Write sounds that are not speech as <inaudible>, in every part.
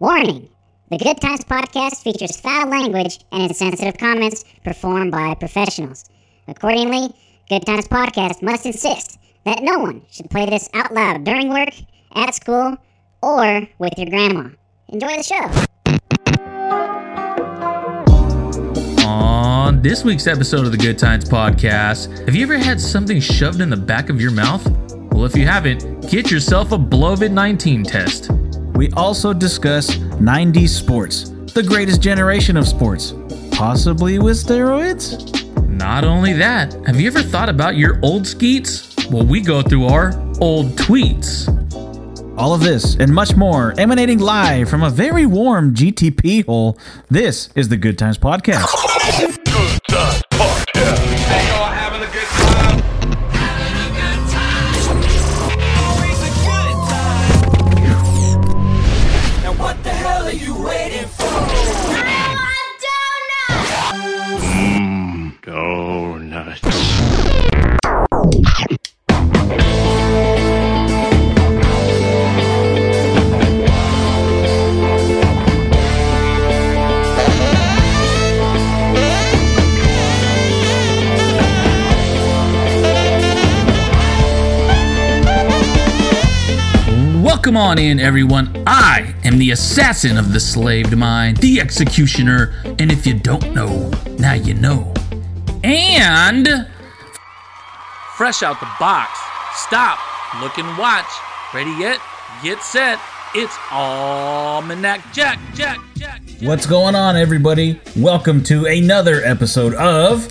Warning! The Good Times podcast features foul language and insensitive comments performed by professionals. Accordingly, Good Times podcast must insist that no one should play this out loud during work, at school, or with your grandma. Enjoy the show. On this week's episode of the Good Times Podcast, have you ever had something shoved in the back of your mouth? Well, if you haven't, get yourself a Blovid 19 test. We also discuss 90s sports, the greatest generation of sports, possibly with steroids? Not only that, have you ever thought about your old skeets? Well, we go through our old tweets. All of this and much more emanating live from a very warm GTP hole. This is the Good Times Podcast. Good Times Welcome on in, everyone. I am the assassin of the slaved mind, the executioner, and if you don't know, now you know. And fresh out the box. Stop, look and watch. Ready yet? Get set. It's Almanac Jack, Jack, Jack. What's going on, everybody? Welcome to another episode of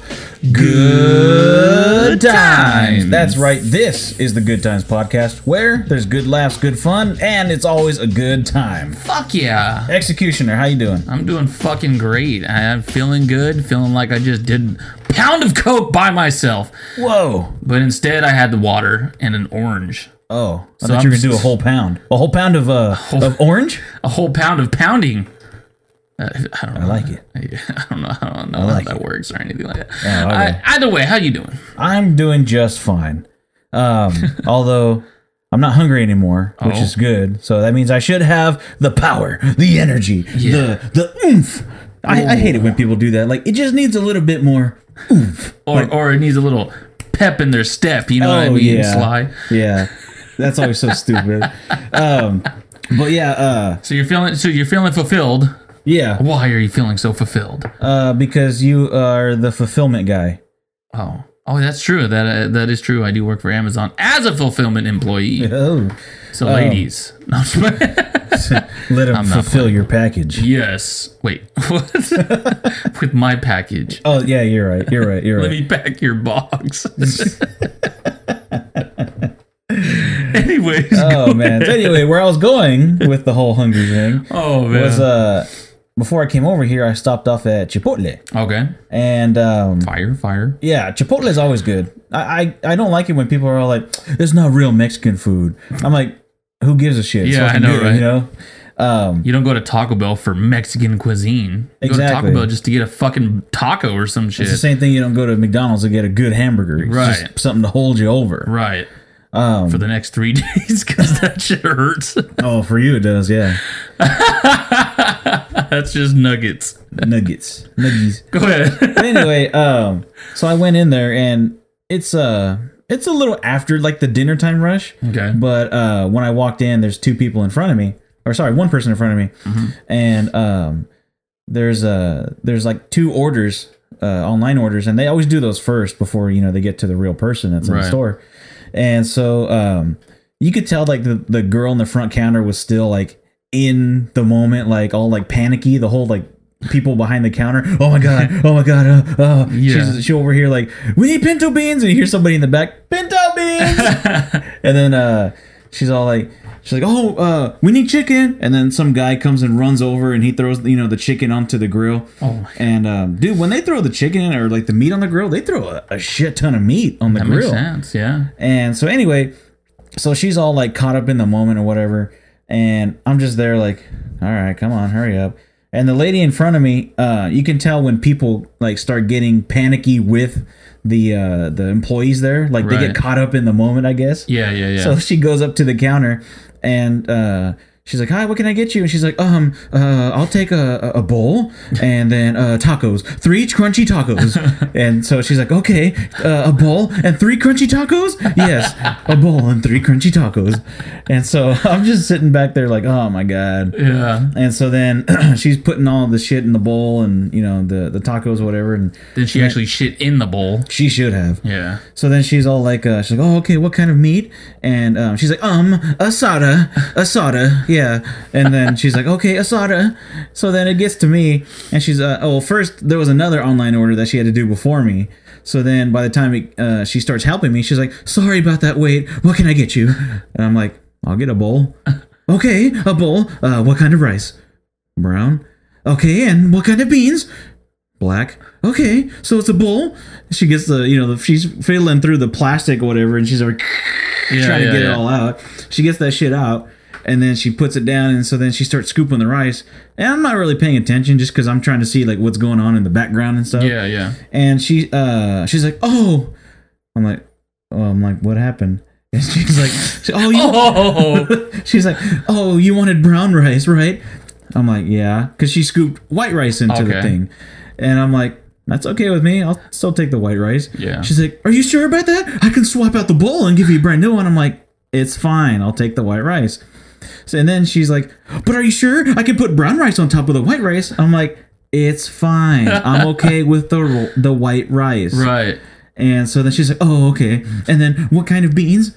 Good Times. That's right. This is the Good Times Podcast, where there's good laughs, good fun, and it's always a good time. Fuck yeah. Executioner, how you doing? I'm doing fucking great. I am feeling good, feeling like I just did a pound of coke by myself. Whoa. But instead, I had the water and an orange. Oh, I So thought I'm you were gonna do a whole pound. A whole pound of uh of orange? <laughs> A whole pound of pounding. Uh, I don't know. I like it. <laughs> I don't know. I don't know like how that it. works or anything like that. Oh, okay. I, either way, how you doing? I'm doing just fine. Um, <laughs> although I'm not hungry anymore, which Oh. is good. So that means I should have the power, the energy, Yeah. the the oomph. I, I hate it when people do that. Like it just needs a little bit more oomph. Or or it needs a little pep in their step. You know what I Oh, mean? yeah. Sly. Yeah, that's always so <laughs> stupid. Um, but yeah, uh, So you're feeling. So you're feeling fulfilled. Yeah, Why are you feeling so fulfilled? uh, because you are the fulfillment guy. Oh. Oh, that's true. That uh, that is true. I do work for Amazon as a fulfillment employee. <laughs> Oh, So, ladies, no, <laughs> <laughs> I'm let him not fulfill your package. yes. Wait, what? With my package. Oh yeah, you're right. You're right. You're right. Let me pack your box. Anyways, Oh man. So anyway, where I was going with the whole hungry thing oh man. was uh before I came over here, I stopped off at Chipotle, okay. and um, Fire, fire. yeah, Chipotle is always good. I, I I don't like it when people are all like, "It's not real Mexican food." I'm like, who gives a shit? Yeah, I fucking know, good, right? You know. Um, You don't go to Taco Bell for Mexican cuisine. You go to Taco Bell just to get a fucking taco or some shit. it's the same thing. You don't go to McDonald's to get a good hamburger. It's Right. just something to hold you over. Right. Um, For the next three <laughs> days because that shit hurts. oh, for you it does. Yeah. <laughs> That's just nuggets. Nuggets. Nuggies. Go ahead. <laughs> but anyway, um, so I went in there and it's uh it's a little after like the dinner time rush. Okay. But uh when I walked in, there's two people in front of me. Or sorry, one person in front of me. Mm-hmm. And um there's uh there's like two orders, uh online orders, and they always do those first before, you know, they get to the real person that's in Right. the store. And so um you could tell like the, the girl in the front counter was still like in the moment, like all like panicky, the whole like people behind the counter. Oh my god! <laughs> Oh my god! Uh, uh. Yeah. She's she over here like we need pinto beans, and you hear somebody in the back pinto beans, <laughs> and then uh, she's all like. She's like, oh, uh, we need chicken, and then some guy comes and runs over, and he throws, you know, the chicken onto the grill. Oh my- And um, dude, when they throw the chicken or like the meat on the grill, they throw a, a shit ton of meat on the That makes grill. sense. Yeah. And so anyway, so she's all like caught up in the moment or whatever, and I'm just there like, all right, come on, hurry up. And the lady in front of me, uh, you can tell when people like start getting panicky with the uh, the employees there, like they get caught up in the moment, I guess. Yeah. Yeah. Yeah. So she goes up to the counter and uh, she's like, "Hi, what can I get you?" And she's like, "Um, uh, I'll take a, a bowl and then uh, tacos, three crunchy tacos." <laughs> and so she's like, "Okay, uh, a bowl and three crunchy tacos." Yes, a bowl and three crunchy tacos. And so <laughs> I'm just sitting back there like, "Oh my god." Yeah. And so then <clears throat> she's putting all the shit in the bowl and you know the the tacos whatever and Did she actually shit in the bowl? she should have. Yeah. So then she's all like, uh, she's like, oh, okay, what kind of meat? And um, she's like, um, asada, asada, yeah. And then she's like, okay, asada. So then it gets to me, and she's, uh, oh, well, first there was another online order that she had to do before me. So then by the time it, uh, she starts helping me, she's like, sorry about that. Wait, what can I get you? And I'm like, I'll get a bowl. <laughs> Okay, a bowl. Uh, what kind of rice? Brown. Okay, and what kind of beans? black. Okay, so it's a bowl. She gets the, you know, the, she's fiddling through the plastic or whatever, and she's like Yeah, trying to yeah, get it all out. She gets that shit out, and then she puts it down, and so then she starts scooping the rice. And I'm not really paying attention just because I'm trying to see like what's going on in the background and stuff. Yeah, yeah. And she, uh, she's like, oh, I'm like, oh, I'm like, what happened? <laughs> And she's like, oh, you, <laughs> Oh, <laughs> she's like, oh, you wanted brown rice, right? I'm like, yeah, because she scooped white rice into the thing, and I'm like, that's okay with me. I'll still take the white rice. Yeah. She's like, are you sure about that? I can swap out the bowl and give you a brand new one. I'm like, it's fine. I'll take the white rice. So, and then she's like, but are you sure I can put brown rice on top of the white rice? I'm like, it's fine. I'm okay <laughs> with the the white rice. right. And so then she's like, oh, okay. And then what kind of beans?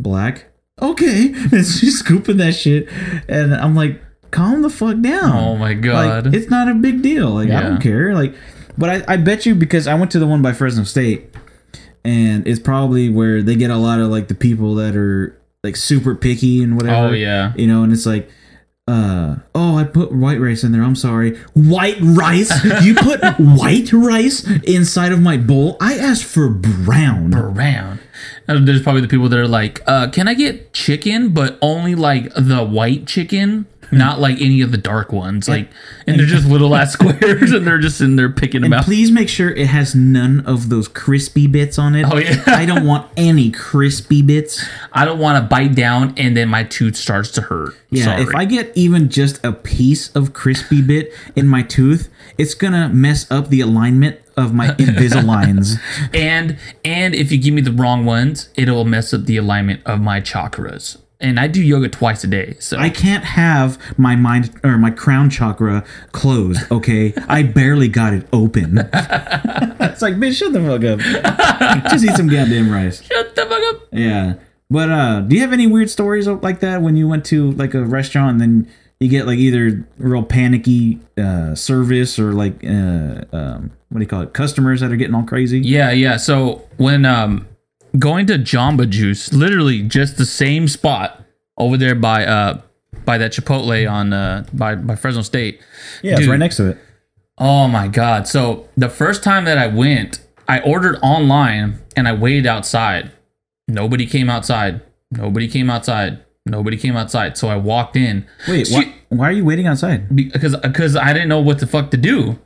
Black. Okay. <laughs> And she's scooping that shit. And I'm like, calm the fuck down. Oh my god. Like, it's not a big deal. Like, I don't care. Like, but I, I bet you because I went to the one by Fresno State and it's probably where they get a lot of like the people that are like super picky and whatever. Oh, yeah. You know, and it's like, uh, oh, I put white rice in there. I'm sorry. White rice? <laughs> You put white rice inside of my bowl? I asked for brown. Brown. And there's probably the people that are like, uh, can I get chicken, but only like the white chicken, not like any of the dark ones. Like, and they're just little ass <laughs> squares, and they're just in there picking them And out. please make sure it has none of those crispy bits on it. Oh, yeah. <laughs> I don't want any crispy bits. I don't want to bite down, and then my tooth starts to hurt. Yeah, Sorry. if I get even just a piece of crispy bit in my tooth, it's gonna mess up the alignment of my <laughs> Invisaligns. and and if you give me the wrong ones, it'll mess up the alignment of my chakras. And I do yoga twice a day, so I can't have my mind or my crown chakra closed. Okay, I barely got it open. <laughs> it's like, bitch, shut the fuck up. Just eat some goddamn rice. shut the fuck up. Yeah, but uh, do you have any weird stories like that when you went to like a restaurant and then you get like either real panicky uh, service or like uh, um, what do you call it, customers that are getting all crazy? Yeah, yeah. So when um going to Jamba Juice, literally just the same spot over there by uh by that Chipotle on uh by by Fresno State. Yeah, it's right next to it. Oh my god. So the first time that I went, I ordered online and I waited outside. Nobody came outside. Nobody came outside. Nobody came outside. So I walked in. Wait, She- why, why are you waiting outside? because because I didn't know what the fuck to do.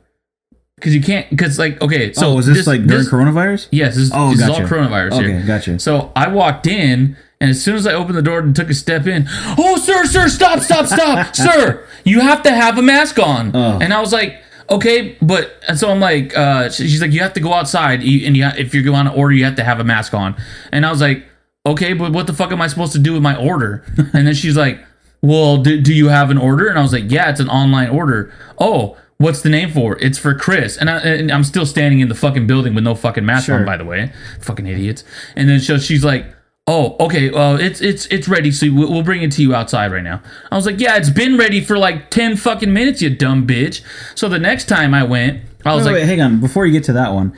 Because you can't. Because like okay, so oh, is this, like during this- coronavirus? Yes, this, Oh, this gotcha. is all coronavirus Okay, here. gotcha. So I walked in, and as soon as I opened the door and took a step in, oh, sir, sir, stop, stop, stop, <laughs> sir, you have to have a mask on. Oh. And I was like, okay, but and so I'm like, uh, she's like, you have to go outside, and you, if you're going to order, you have to have a mask on. And I was like, okay, but what the fuck am I supposed to do with my order? <laughs> and then she's like, well, do, do you have an order? And I was like, yeah, it's an online order. Oh. What's the name for? It's for Chris, and, I, and I'm still standing in the fucking building with no fucking mask Sure. on, by the way, fucking idiots. And then so she's like, "Oh, okay, well, it's it's it's ready, so we'll, we'll bring it to you outside right now." I was like, "Yeah, it's been ready for like ten fucking minutes, you dumb bitch." So the next time I went, I was Wait, like, wait, hang on. Before you get to that one,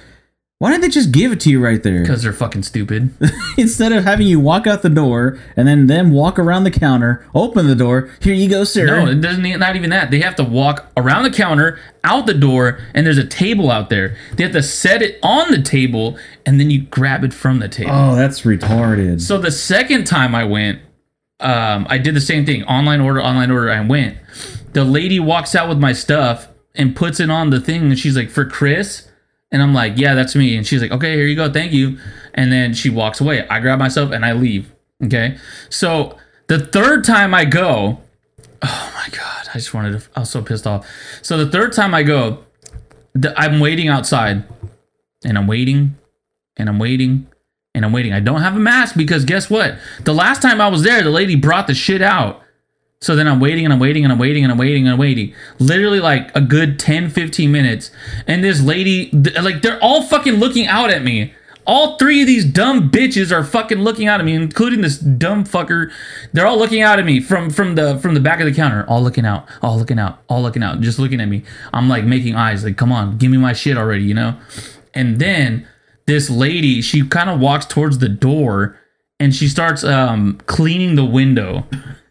why didn't they just give it to you right there? "Because they're fucking stupid." <laughs> Instead of having you walk out the door and then them walk around the counter, open the door. Here you go, sir. No, it doesn't. Not even that. They have to walk around the counter, out the door, and there's a table out there. They have to set it on the table, and then you grab it from the table. oh, that's retarded. So the second time I went, um, I did the same thing. Online order, online order. I went. The lady walks out with my stuff and puts it on the thing, and she's like, "For Chris," and I'm like, "Yeah, that's me." And she's like, "Okay, here you go, thank you." And then she walks away. I grab myself and I leave. Okay. So the third time I go, oh my god, I just wanted to. I was so pissed off. So the third time I go, the, I'm waiting outside, and I'm waiting, and I'm waiting, and I'm waiting. I don't have a mask because guess what? The last time I was there, the lady brought the shit out. So then I'm waiting and I'm waiting and I'm waiting and I'm waiting and I'm waiting. Literally like a good 10, 15 minutes. And this lady, like, they're all fucking looking out at me. All three of these dumb bitches are fucking looking out at me, including this dumb fucker. They're all looking out at me from from the from the back of the counter, all looking out, all looking out, all looking out, just looking at me. I'm like making eyes, like, come on, give me my shit already, you know? And then this lady, she kind of walks towards the door and she starts um cleaning the window.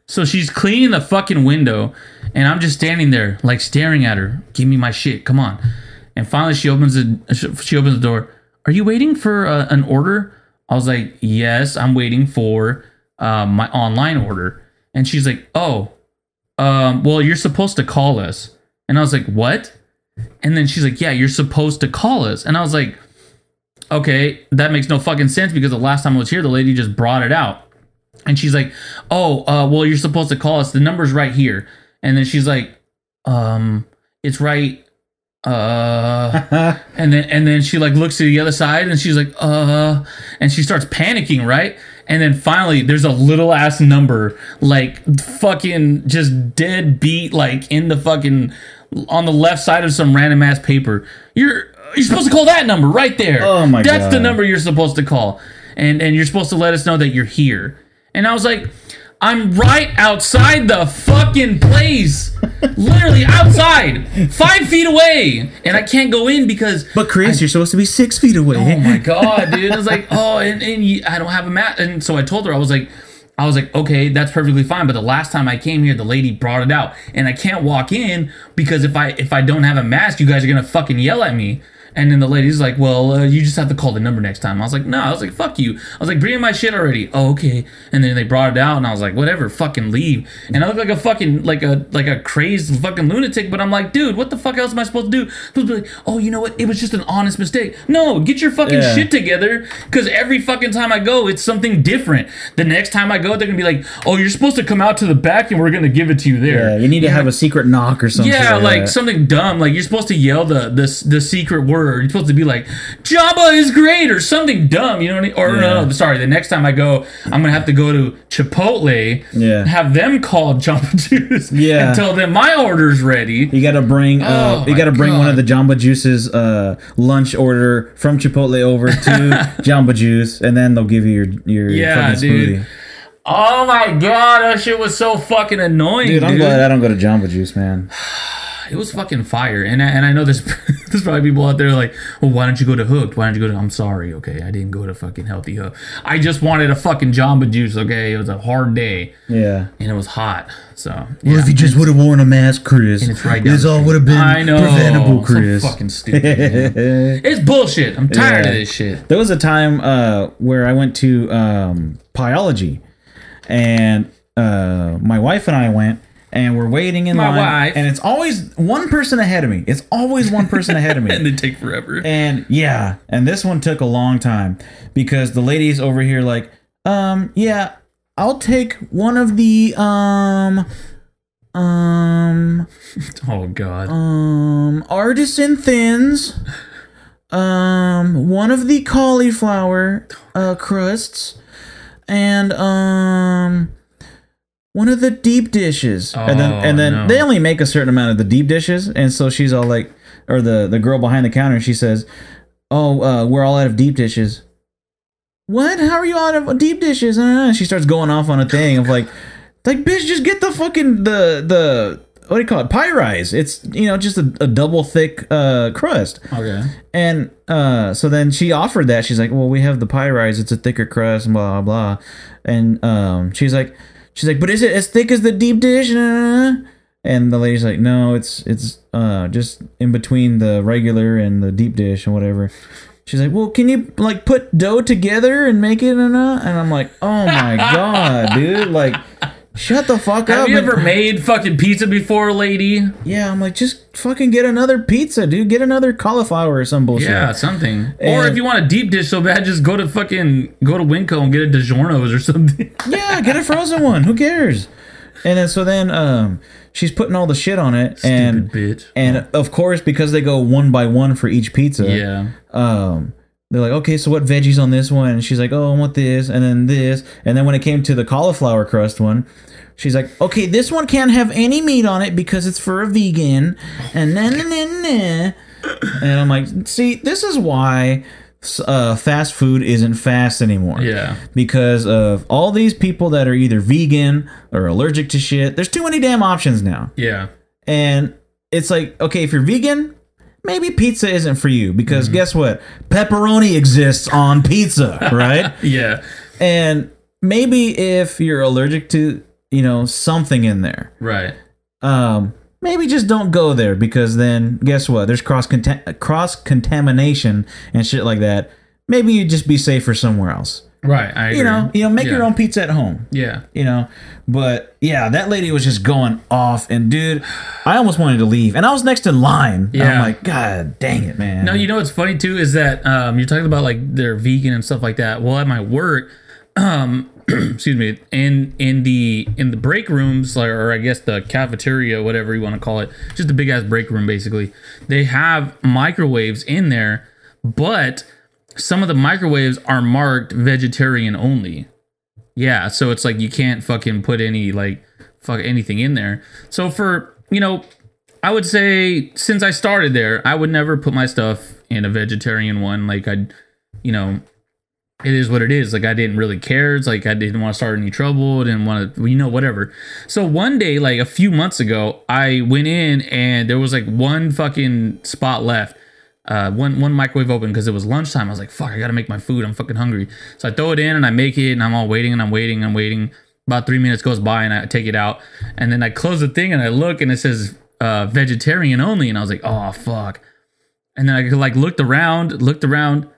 So she's cleaning the fucking window, and I'm just standing there, like staring at her. Give me my shit, come on. And finally, she opens the she opens the door. Are you waiting for uh, an order? I was like, yes, I'm waiting for uh, my online order. And she's like, oh, um, well, you're supposed to call us. And I was like, what? And then she's like, yeah, you're supposed to call us. And I was like, okay, that makes no fucking sense because the last time I was here, the lady just brought it out. And she's like, "Oh, uh, well, you're supposed to call us. The number's right here." And then she's like, "Um, it's right." Uh, <laughs> and then and then she like looks to the other side and she's like, "Uh," and she starts panicking, right? And then finally, there's a little ass number, like fucking just dead beat, like in the fucking on the left side of some random ass paper. You're you're supposed to call that number right there. Oh my That's the number you're supposed to call, and and you're supposed to let us know that you're here. And I was like, I'm right outside the fucking place, <laughs> literally outside, five feet away, and I can't go in because But Chris, you're supposed to be six feet away. Oh my <laughs> god, dude! I was like, oh, and, and you, I don't have a mat, and so I told her I was like, I was like, okay, that's perfectly fine. But the last time I came here, the lady brought it out, and I can't walk in because if I if I don't have a mask, you guys are gonna fucking yell at me. And then the lady's like, well, uh, you just have to call the number next time. I was like, no, I was like, fuck you. I was like, bring in my shit already. Oh, okay. And then they brought it out, and I was like, whatever, fucking leave. And I look like a fucking like a like a crazed fucking lunatic. But I'm like, dude, what the fuck else am I supposed to do? To be like, oh, you know what? It was just an honest mistake. No, get your fucking Yeah. shit together. Because every fucking time I go, it's something different. The next time I go, they're gonna be like, oh, you're supposed to come out to the back, and we're gonna give it to you there. Yeah, you need to have a secret knock or something. Yeah, like something dumb. Like you're supposed to yell the the the secret word. You're supposed to be like, "Jabba is great" or something dumb. You know what I mean? Or no, Yeah. no, sorry. The next time I go, I'm gonna have to go to Chipotle. Yeah. Have them call Jamba Juice. Yeah. And tell them my order's ready. You gotta bring uh, Oh you gotta bring one of the Jamba Juice's uh, lunch order from Chipotle over to <laughs> Jamba Juice, and then they'll give you your your Yeah, fucking dude. Oh my god, that shit was so fucking annoying, Dude, dude. I'm glad I don't go to Jamba Juice, man. It was fucking fire. And I, and I know there's <laughs> there's probably people out there like, well, why don't you go to Hooked? Why don't you go to? I'm sorry, okay, I didn't go to fucking Healthy Hook. I just wanted a fucking Jamba Juice, okay. It was a hard day Yeah. and it was hot, so. Well, if you just would have worn a mask, Chris, And it's right this all would have been I know, preventable, so Chris. fucking stupid. <laughs> it's bullshit. I'm tired of this shit. There was a time uh, where I went to um, Pieology, and uh, my wife and I went, and we're waiting in My line, wife. and it's always one person ahead of me. It's always one person ahead of me. <laughs> And they take forever. And yeah, and this one took a long time because the ladies over here like, um, yeah, I'll take one of the um um <laughs> oh god. um artisan thins, um one of the cauliflower uh crusts, and um one of the deep dishes. and then and Oh, then no. they only make a certain amount of the deep dishes, and so she's all like or the the girl behind the counter, she says, "Oh, uh, we're all out of deep dishes." What? How are you out of deep dishes? Uh, she starts going off on a thing of like, like bitch, just get the fucking the the what do you call it? Pie rise. It's you know just a, a double thick uh crust. Okay. And uh, so then she offered that. She's like, "Well, we have the pie rise. It's a thicker crust, and blah blah." blah. And um, she's like, "She's like, but is it as thick as the deep dish?" And the lady's like, "No, it's it's uh just in between the regular and the deep dish and whatever." She's like, "Well, can you like put dough together and make it or not?" And I'm like, "Oh my <laughs> god, dude! Like, shut the fuck up!" Have you ever made fucking pizza before, lady? Yeah, I'm like, just fucking get another pizza, dude. Get another cauliflower or some bullshit. Yeah, something. or if you want a deep dish so bad, just go to fucking go to Winco and get a DiGiorno's or <laughs> something. Yeah, get a frozen one. Who cares? and then so then um she's putting all the shit on it and bitch. and of course because they go one by one for each pizza Yeah. um they're like okay so what veggies on this one? And she's like oh i want this and then this. And then when it came to the cauliflower crust one she's like okay this one can't have any meat on it because it's for a vegan. And then and then and i'm like see this is why uh, fast food isn't fast anymore. Yeah. because of all these people that are either vegan or allergic to shit there's too many damn options now. Yeah. and it's like, okay, if you're vegan, maybe pizza isn't for you because guess what? Pepperoni exists on pizza, <laughs> right? Yeah. and maybe if you're allergic to, you know, something in there, Right. um, maybe just don't go there because then guess what? There's cross cross contamination and shit like that. Maybe you'd just be safer somewhere else. Right. I agree. You know, you know, make your own pizza at home Yeah. you know but yeah that lady was just going off and dude i almost wanted to leave and i was next in line yeah. i'm like god dang it man No, you know what's funny too is that um, you're talking about like they're vegan and stuff like that. Well, at my work, um, <clears throat> excuse me, in in the in the break rooms, or I guess the cafeteria, whatever you want to call it, just a big ass break room, basically. They have microwaves in there, but some of the microwaves are marked vegetarian only. Yeah, so it's like you can't fucking put any like fuck anything in there. So for you know, I would say since I started there, I would never put my stuff in a vegetarian one. Like I, you know, it is what it is. Like I didn't really care. It's like I didn't want to start any trouble. Didn't want to, you know, whatever. So one day, like a few months ago, I went in and there was like one fucking spot left. Uh, one one microwave open because it was lunchtime. I was like, "Fuck, I gotta make my food. I'm fucking hungry." So I throw it in and I make it, and I'm all waiting and I'm waiting and I'm waiting. About three minutes goes by and I take it out, and then I close the thing and I look and it says uh, vegetarian only, and I was like, "Oh fuck!" And then I like looked around, looked around,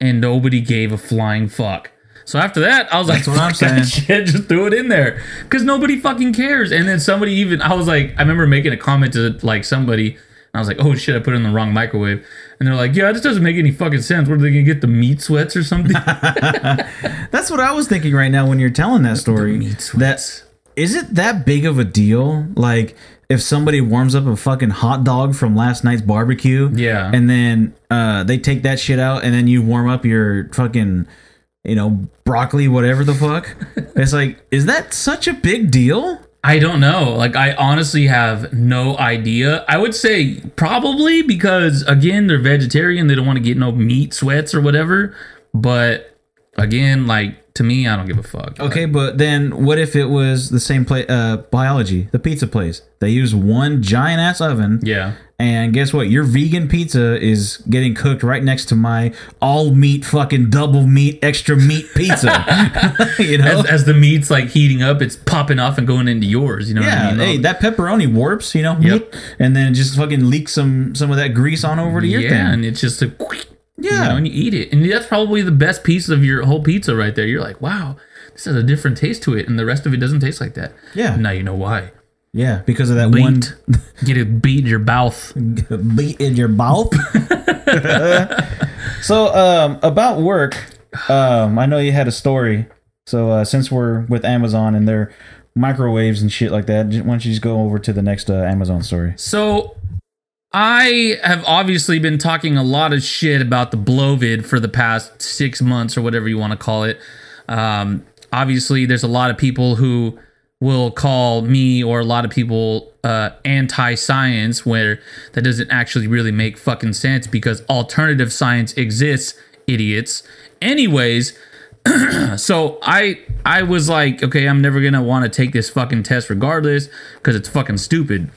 and nobody gave a flying fuck. So after that, I was That's like, what I'm saying. shit, <laughs> just threw it in there," because nobody fucking cares. And then somebody even, I was like, I remember making a comment to like somebody. And I was like, "Oh shit, I put it in the wrong microwave." And they're like, "Yeah, this doesn't make any fucking sense. What are they gonna get the meat sweats or something?" <laughs> <laughs> that's what i was thinking right now when you're telling that story meat sweats. is it that big of a deal like if somebody warms up a fucking hot dog from last night's barbecue Yeah. and then uh, they take that shit out and then you warm up your fucking you know broccoli whatever the fuck <laughs> it's like is that such a big deal I don't know. Like, I honestly have no idea. I would say probably because, again, they're vegetarian. They don't want to get no meat sweats or whatever. But again, like, to me, I don't give a fuck. Okay, but then what if it was the same place? Uh, Pieology, the pizza place. They use one giant ass oven. Yeah. And guess what? Your vegan pizza is getting cooked right next to my all meat, fucking double meat, extra meat pizza. <laughs> <laughs> you know? As, as the meat's like heating up, it's popping off and going into yours. You know yeah. what I mean? Hey, that pepperoni warps. You know. Yep. And then just fucking leak some some of that grease on over to your yeah, thing. and it's just a Yeah. you know, and you eat it, and that's probably the best piece of your whole pizza right there. You're like, wow, this has a different taste to it, and the rest of it doesn't taste like that. Yeah. Now you know why. Yeah, because of that Beat. one <laughs> Get it beat in your mouth. <laughs> beat in your mouth. <laughs> so, um, about work, um, I know you had a story. So, uh, since we're with Amazon and their microwaves and shit like that, why don't you just go over to the next uh, Amazon story? So I have obviously been talking a lot of shit about the Blovid for the past six months or whatever you want to call it. Um, obviously, there's a lot of people who will call me or a lot of people uh, anti-science, where that doesn't actually really make fucking sense because alternative science exists, idiots. Anyways, <clears throat> so I I was like, okay, I'm never gonna want to take this fucking test regardless because it's fucking stupid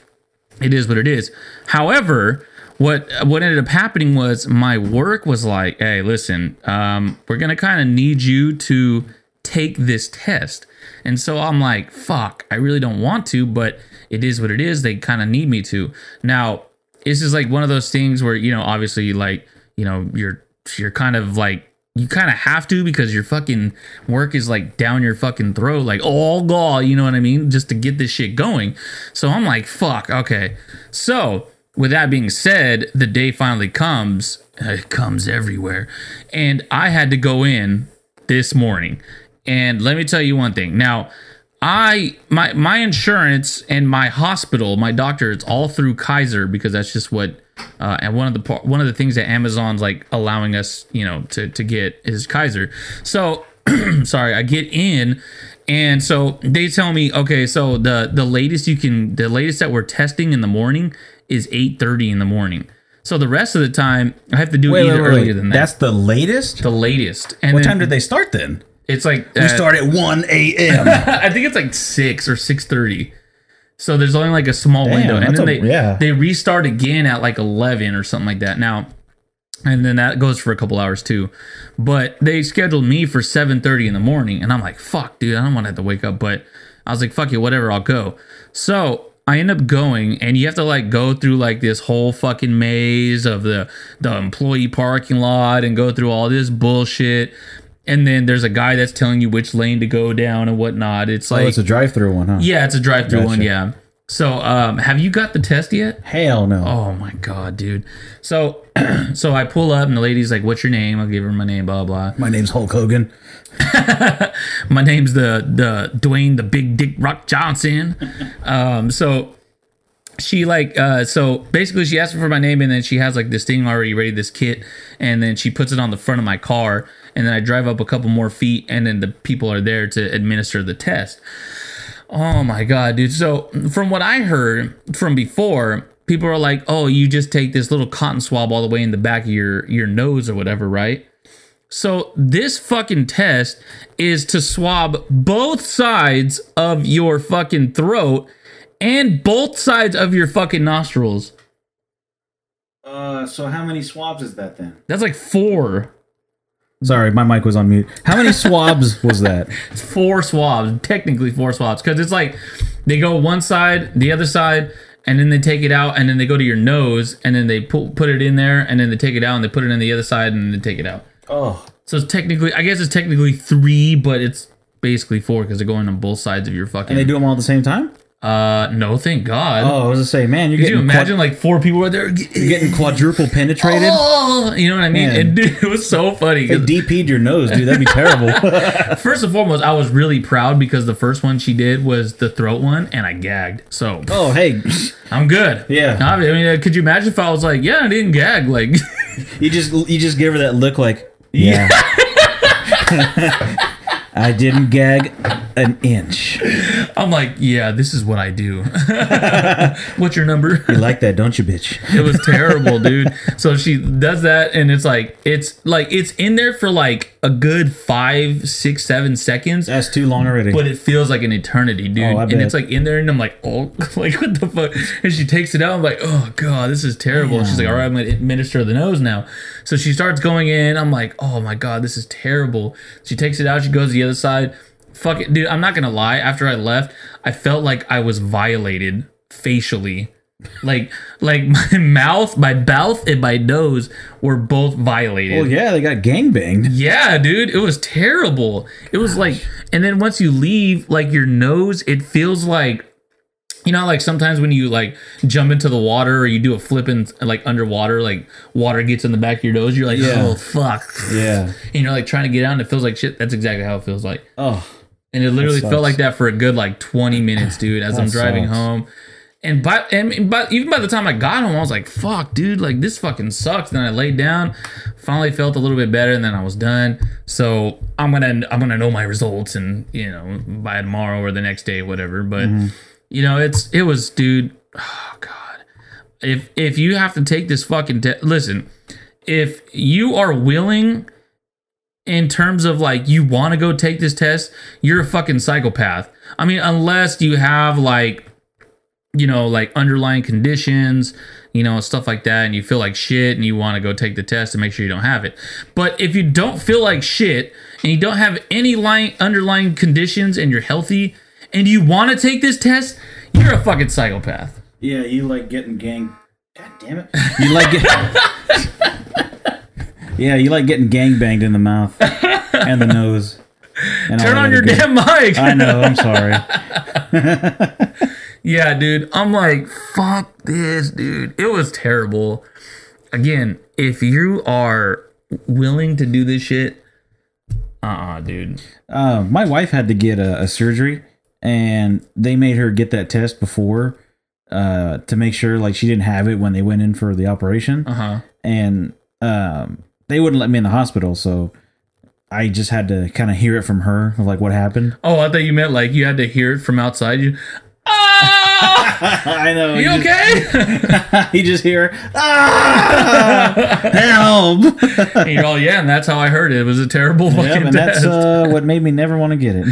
it is what it is. However, what what ended up happening was my work was like, hey, listen, um, we're gonna kind of need you to take this test. And so I'm like, fuck, I really don't want to, but it is what it is. They kind of need me to. Now, this is like one of those things where, you know, obviously like, you know, you're you're kind of like you kind of have to because your fucking work is like down your fucking throat, like oh god, you know what I mean, just to get this shit going. So I'm like, fuck, okay. So with that being said, the day finally comes. Uh, it comes everywhere, and I had to go in this morning. And let me tell you one thing. Now, I my my insurance and my hospital, my doctor, it's all through Kaiser because that's just what. Uh, and one of the one of the things that Amazon's like allowing us, you know, to to get is Kaiser. So <clears throat> sorry, I get in, and so they tell me, okay, so the the latest you can, the latest that we're testing in the morning is eight thirty in the morning. So the rest of the time, I have to do Wait, either wait, wait, earlier wait. than that. That's the latest. the latest. And what then time did they start then? It's like We uh, start at one a.m. <laughs> I think it's like six or six thirty. So there's only like a small Damn, window, and then a- they yeah. they restart again at like eleven or something like that. Now, and then that goes for a couple hours too. But they scheduled me for seven thirty in the morning, and I'm like, fuck, dude, I don't want to have to wake up. But I was like, fuck it, whatever, I'll go. So I end up going, and you have to like go through like this whole fucking maze of the the employee parking lot and go through all this bullshit. And then there's a guy that's telling you which lane to go down and whatnot. It's like oh, it's a drive-through one, huh? yeah, it's a drive-through Gotcha. one. Yeah. So, um, have you got the test yet? Hell no. Oh my god, dude. So, <clears throat> so I pull up and the lady's like, "What's your name?" I'll give her my name. Blah blah. My name's Hulk Hogan. <laughs> My name's the the Dwayne the Big Dick Rock Johnson. Um, so she like uh so basically she asked me for my name and then she has like this thing already ready this kit and then she puts it on the front of my car and then I drive up a couple more feet and then the people are there to administer the test. Oh my god, dude. So from what I heard from before, people are like, "Oh, you just take this little cotton swab all the way in the back of your your nose or whatever, right?" So this fucking test is to swab both sides of your fucking throat and both sides of your fucking nostrils. Uh, so how many swabs is that then? That's like four. Sorry, my mic was on mute. How many swabs was that? It's <laughs> four swabs, technically four swabs, because it's like they go one side, the other side, and then they take it out, and then they go to your nose, and then they put put it in there, and then they take it out, and they put it in the other side, and then they take it out. Oh, So it's technically, I guess it's technically three, but it's basically four because they're going on both sides of your fucking. and they do them all at the same time? Uh, no, thank God. Oh, I was gonna say, man, you're Could you getting imagine like four people were there? you're getting quadruple penetrated. Oh, you know what I mean? Man. And <laughs> dude, it was so funny. They 'cause DP'd your nose, dude. That'd be <laughs> terrible. <laughs> First and foremost, I was really proud because the first one she did was the throat one, and I gagged. So oh, hey, I'm good. Yeah. I mean, uh, could you imagine if I was like, yeah, I didn't gag? Like, you just you just give her that look, like, yeah. I didn't gag an inch. I'm like, yeah, this is what I do. <laughs> What's your number? You like that, don't you, bitch? <laughs> It was terrible, dude. So she does that, and it's like, it's like, it's in there for like a good five, six, seven seconds. That's too long already. but it feels like an eternity, dude. Oh, and it's like in there, and I'm like, oh, <laughs> like what the fuck? And she takes it out. I'm like, oh god, this is terrible. And she's like, all right, I'm gonna administer the nose now. So she starts going in. I'm like, oh my god, this is terrible. She takes it out. She goes to the other side. Fuck it, dude. I'm not gonna lie. After I left, I felt like I was violated facially. Like, like <laughs> my mouth, my mouth, and my nose were both violated. well, yeah, they got gangbanged. Yeah, dude, it was terrible. It was like, and then once you leave, like your nose, it feels like, you know, like sometimes when you like jump into the water or you do a flip in like underwater, like water gets in the back of your nose, you're like, Yeah. oh fuck, Yeah. <laughs> and you're like trying to get out, and it feels like shit. That's exactly how it feels like, Oh, and it literally felt like that for a good like 20 minutes, dude, as I'm driving sucks. home. And by and but even by the time I got home, I was like, "Fuck, dude! Like this fucking sucks." Then I laid down, finally felt a little bit better, and then I was done. So I'm gonna I'm gonna know my results, and you know by tomorrow or the next day, whatever. But Mm-hmm. you know, it's it was, dude. Oh god, if if you have to take this fucking te- listen, if you are willing in terms of like you want to go take this test, you're a fucking psychopath. I mean, unless you have like, you know, like underlying conditions, you know, stuff like that, and you feel like shit and you want to go take the test and make sure you don't have it. But if you don't feel like shit and you don't have any lying, underlying conditions and you're healthy and you want to take this test, you're a fucking psychopath. yeah, you like getting gang. God damn it! <laughs> You like get. yeah, you like getting gang banged in the mouth and the nose. And Turn on your good- damn mic. I know. I'm sorry. <laughs> <laughs> Yeah, dude. I'm like, fuck this, dude. It was terrible. Again, if you are willing to do this shit, uh uh dude. Uh, my wife had to get a, a surgery, and they made her get that test before uh, to make sure like she didn't have it when they went in for the operation, Uh huh. and um, they wouldn't let me in the hospital, so I just had to kind of hear it from her of like what happened. Oh, I thought you meant like you had to hear it from outside. You. Ah! <laughs> I know. you okay? <laughs> you just hear ah, help. and you're all yeah, and that's how I heard it. It was a terrible fucking Yep, and test. that's uh, what made me never want to get it.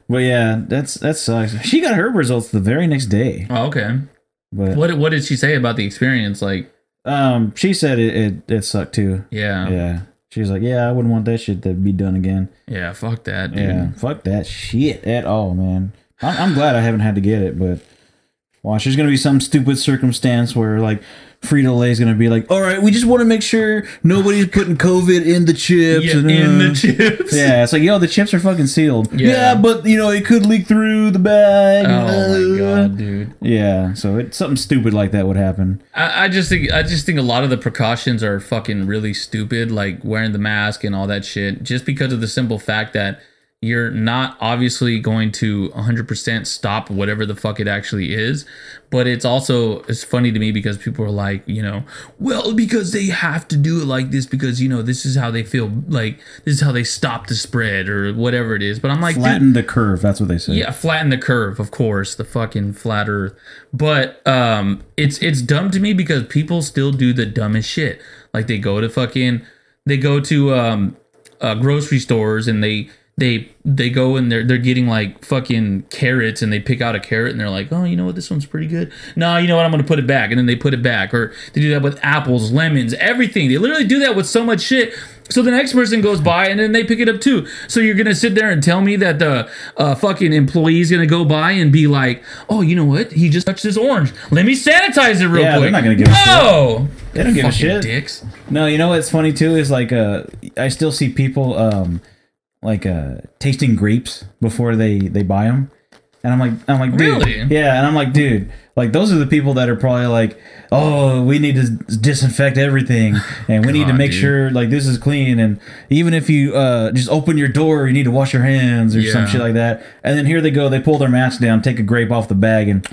<laughs> but yeah, that's that sucks. She got her results the very next day. oh, okay. But What what did she say about the experience? Like, um, she said it, it it sucked too. yeah, yeah, Yeah, she's like, yeah, I wouldn't want that shit to be done again. Yeah, fuck that, dude. Yeah, fuck that shit at all, man. I'm, I'm glad I haven't had to get it, but watch, there's gonna be some stupid circumstance where like Frito Lay is gonna be like, all right, we just want to make sure nobody's putting COVID in the chips. Yeah, and, in the uh, chips. <laughs> Yeah, it's like, yo, the chips are fucking sealed. Yeah. Yeah, but you know, it could leak through the bag. Oh my Uh, god, dude. Yeah, so it, something stupid like that would happen. I, I just think I just think a lot of the precautions are fucking really stupid, like wearing the mask and all that shit, just because of the simple fact that you're not obviously going to 100% stop whatever the fuck it actually is but it's also it's funny to me because people are like you know well because they have to do it like this because you know this is how they feel like this is how they stop the spread or whatever it is but i'm like Flatten the curve. That's what they say. yeah, flatten the curve, of course, the fucking flat earth. But um it's it's dumb to me because people still do the dumbest shit. Like they go to fucking they go to um uh, grocery stores and they they they go and they're they're getting like fucking carrots and they pick out a carrot and they're like, oh, you know what, this one's pretty good. No, you know what, I'm gonna put it back, and then they put it back. Or they do that with apples, lemons, everything. They literally do that with so much shit. So the next person goes by and then they pick it up too. So you're gonna sit there and tell me that the uh, fucking employee is gonna go by and be like, oh, you know what, he just touched this orange. Let me sanitize it real Yeah, they're not gonna give a shit. no, They don't give a shit. Dicks. No, you know what's funny too is like uh I still see people um like uh tasting grapes before they they buy them. And I'm like I'm like dude. Really? Yeah, and I'm like dude, like those are the people that are probably like, "Oh, we need to disinfect everything <laughs> and we need to make dude. sure like this is clean and even if you uh just open your door, you need to wash your hands or some shit like that." And then here they go, they pull their mask down, take a grape off the bag and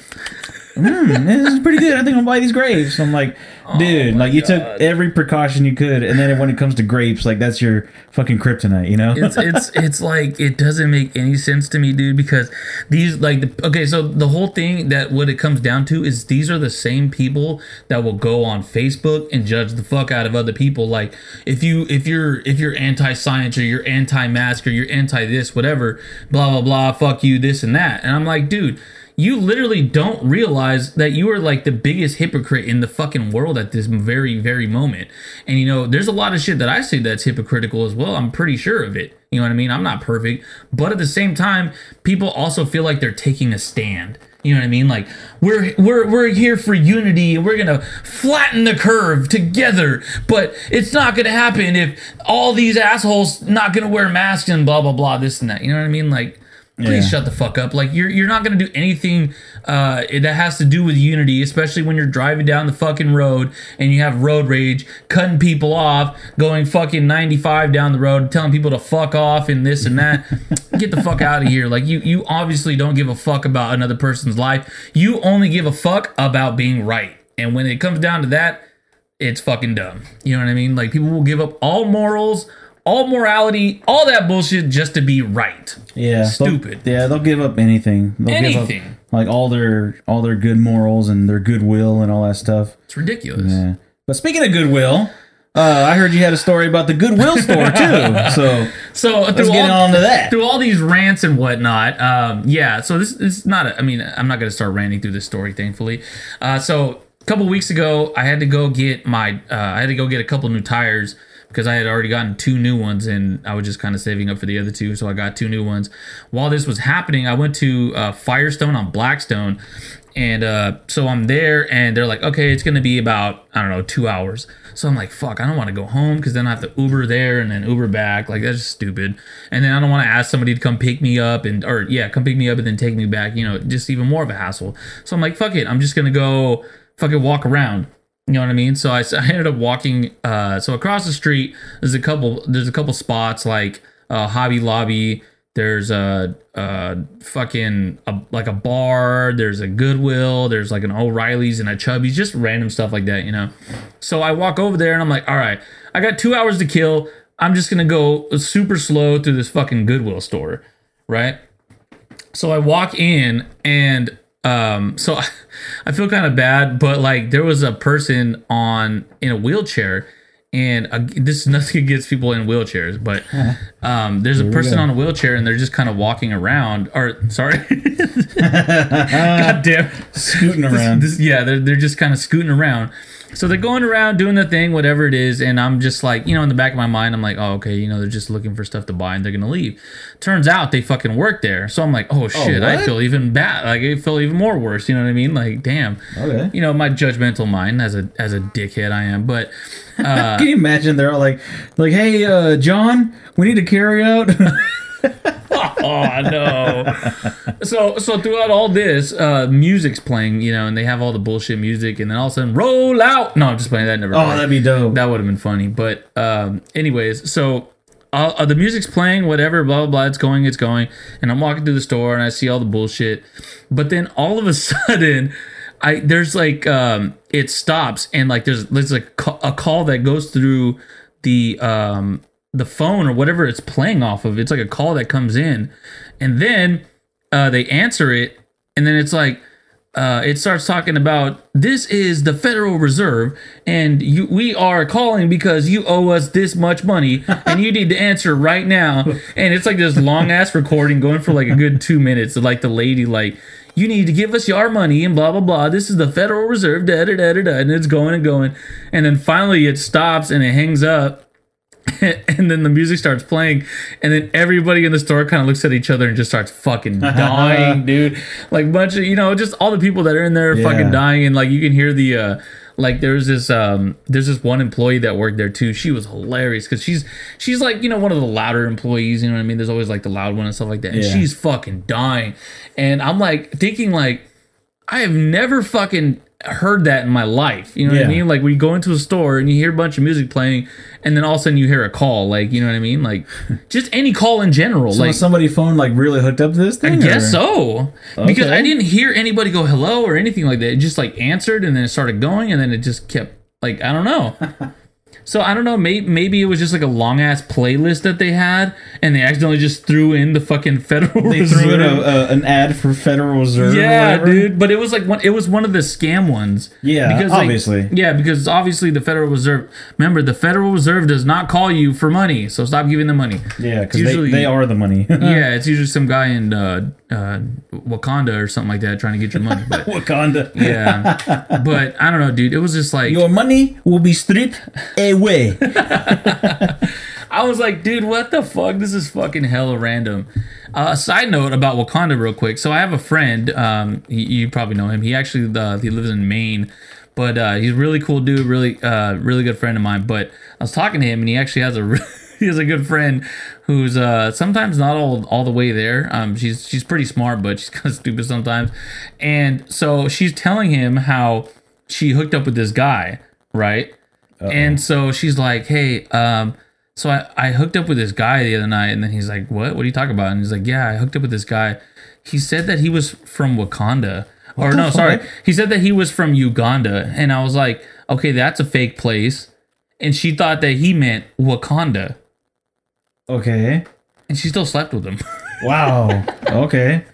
mm, this is pretty good. I think I'll buy these grapes. I'm like, dude, Oh like you took every precaution you could, and then when it comes to grapes, like that's your fucking kryptonite, you know? it's it's it's like it doesn't make any sense to me, dude. Because these like the, okay, so the whole thing that what it comes down to is these are the same people that will go on Facebook and judge the fuck out of other people. Like if you if you're if you're anti-science or you're anti-mask or you're anti this whatever, blah blah blah, fuck you, this and that, and I'm like, dude. You literally don't realize that you are like the biggest hypocrite in the fucking world at this very, very moment. And you know, there's a lot of shit that I say that's hypocritical as well. I'm pretty sure of it. You know what I mean? I'm not perfect, but at the same time, people also feel like they're taking a stand. You know what I mean? Like we're we're we're here for unity and we're gonna flatten the curve together. But it's not gonna happen if all these assholes not gonna wear masks and blah blah blah this and that. You know what I mean? Like please Yeah. shut the fuck up. Like you're you're not gonna do anything uh, that has to do with unity, especially when you're driving down the fucking road and you have road rage, cutting people off, going fucking 95 down the road, telling people to fuck off and this and that. <laughs> Get the fuck out of here. Like you you obviously don't give a fuck about another person's life. You only give a fuck about being right. And when it comes down to that, it's fucking dumb. You know what I mean? Like people will give up all morals, all morality, all that bullshit just to be right. yeah, they'll- Stupid. yeah, they'll give up anything. They'll give Anything. up like all their all their good morals and their goodwill and all that stuff. It's ridiculous. Yeah. But speaking of goodwill, uh, I heard you had a story about the Goodwill store too. <laughs> So So let's through get all, on to that. through all these rants and whatnot, um, yeah. So this, this is not. A, I mean, I'm not going to start ranting through this story, thankfully. Uh, so a couple weeks ago, I had to go get my. Uh, I had to go get a couple new tires because I had already gotten two new ones, and I was just kind of saving up for the other two. So I got two new ones. While this was happening, I went to uh, Firestone on Blackstone. And uh, so I'm there, and they're like, okay, it's gonna be about I don't know two hours. So I'm like, fuck, I don't want to go home because then I have to Uber there and then Uber back. Like that's stupid. And then I don't want to ask somebody to come pick me up and or yeah, come pick me up and then take me back. You know, just even more of a hassle. So I'm like, fuck it, I'm just gonna go fucking walk around. You know what I mean? So I, I ended up walking. Uh, so across the street, there's a couple. There's a couple spots like uh, Hobby Lobby, there's a, a fucking a, like a bar, there's a Goodwill, there's like an O'Reilly's and a Chubby's, just random stuff like that, you know. So I walk over there and I'm like, all right, I got two hours to kill. I'm just gonna go super slow through this fucking Goodwill store, right? So I walk in and um so <laughs> I feel kind of bad, but like there was a person on in a wheelchair and uh, this is <laughs> nothing against people in wheelchairs, but <laughs> um there's a person on a wheelchair and they're just kind of walking around or sorry. God damn. Scooting This- around. this- yeah, they're, they're just kind of scooting around. So they're going around doing the thing, whatever it is, and I'm just like, you know, in the back of my mind, I'm like, oh, okay, you know, they're just looking for stuff to buy and they're gonna leave. Turns out they fucking work there, so I'm like, oh shit, I feel even bad, like I feel even more worse. You know what I mean? Like, damn. Okay. You know, my judgmental mind as a as a dickhead I am, but <laughs> uh, Can you imagine? They're all like, like, hey, uh, John, we need to carry out. <laughs> <laughs> oh no. So so throughout all this, uh music's playing, you know, and they have all the bullshit music, and then all of a sudden, roll out. No, I'm just playing that never. oh, that'd be dope. that would have been funny. But um, anyways, so uh, uh, the music's playing, whatever, blah blah blah. It's going, it's going, and I'm walking through the store and I see all the bullshit. But then all of a <laughs> sudden, I there's like um, it stops and like there's there's like a call that goes through the um the phone or whatever it's playing off of. It's like a call that comes in, and then uh, they answer it, and then it's like uh, it starts talking about this is the Federal Reserve, and you we are calling because you owe us this much money, <laughs> and you need to answer right now. And it's like this long ass recording going for like a good two minutes. Like the lady like. You need to give us your money and blah blah blah. This is the Federal Reserve, da da da da da, and it's going and going, and then finally it stops and it hangs up, <laughs> and then the music starts playing, and then everybody in the store kind of looks at each other and just starts fucking <laughs> dying, dude. Like bunch of you know, just all the people that are in there Yeah. fucking dying, and like you can hear the uh like there's this um there's this one employee that worked there too. She was hilarious because she's she's like you know one of the louder employees. You know what I mean? There's always like the loud one and stuff like that. And Yeah. she's fucking dying, and I'm like thinking like I have never fucking heard that in my life. You know what I mean? Like we go into a store and you hear a bunch of music playing, and then all of a sudden you hear a call. Like you know what I mean? Like <laughs> just any call in general. so like somebody phone like really hooked up to this thing. I guess or- so. Because Okay. I didn't hear anybody go hello or anything like that. It just like answered and then it started going and then it just kept like I don't know. <laughs> so I don't know. Maybe maybe it was just like a long ass playlist that they had and they accidentally just threw in the fucking <laughs> Federal They Reserve. threw in a, a, an ad for Federal Reserve. Yeah, dude. But it was like one. It was one of the scam ones. Yeah, because obviously. yeah, because obviously the Federal Reserve. Remember, the Federal Reserve does not call you for money, so stop giving them money. Yeah, because they, they are the money. <laughs> Yeah, it's usually some guy in uh, uh, Wakanda or something like that trying to get your money. But <laughs> Wakanda. yeah, but I don't know, dude. It was just like Your money will be stripped away. <laughs> I was like, dude, what the fuck? This is fucking hella random. Uh, a side note about Wakanda, real quick. So I have a friend. Um, you, you probably know him. He actually uh, he lives in Maine, but uh, he's a really cool dude. Really, uh, really good friend of mine. But I was talking to him, and he actually has a <laughs> re- <laughs> he has a good friend who's uh, sometimes not all all the way there. Um, she's she's pretty smart, but she's <laughs> kind of stupid sometimes. And so she's telling him how she hooked up with this guy, right? And so she's like, "Hey, um, so I, I hooked up with this guy the other night," and then he's like, "What? What are you talking about?" And he's like, "Yeah, I hooked up with this guy. He said that he was from Wakanda, or the no, sorry, he said that he was from Uganda." And I was like, "Okay, that's a fake place." And she thought that he meant Wakanda, Okay. and she still slept with him. <laughs> Wow. Okay.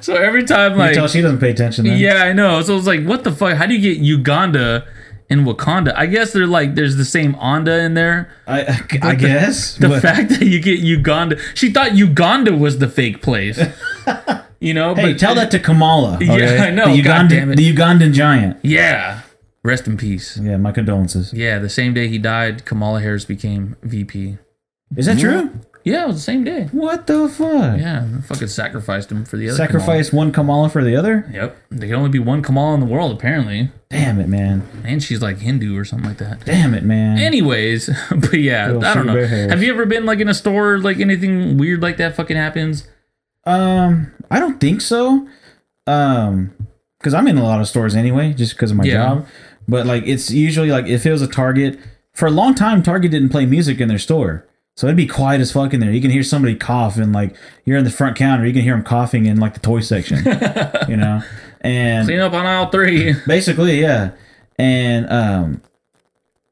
so every time, You like, tell she doesn't pay attention then. Yeah, I know. So it's like, what the fuck? How do you get Uganda and Wakanda? I guess they're like, there's the same Onda in there. I, I, I guess. <laughs> The but- fact that you get Uganda, she thought Uganda was the fake place. <laughs> you know, hey, tell that to Kamala. Yeah. I know, The Ugandan, it. the Ugandan giant. Yeah, rest in peace. Yeah, my condolences. Yeah, the same day he died, Kamala Harris became VP. Is that true? Yeah, it was the same day. What the fuck? Yeah, I fucking sacrificed him for the other. Sacrifice one Kamala for the other? Kamala. Yep, there can only be one Kamala in the world apparently, Damn it, man. and she's like Hindu or something like that. Damn it, man. Anyways, <laughs> but yeah, Little I don't know. Sugar Bear Have you ever been like in a store like anything weird like that fucking happens? Um, I don't think so. Um, because I'm in a lot of stores anyway, just because of my Yeah. job. But like, it's usually like if it was a Target for a long time, Target didn't play music in their store. So it'd be quiet as fuck in there. You can hear somebody cough and like you're in the front counter, you can hear them coughing in like the toy section, <laughs> you know. And Clean up on aisle three. <laughs> basically, yeah, and um,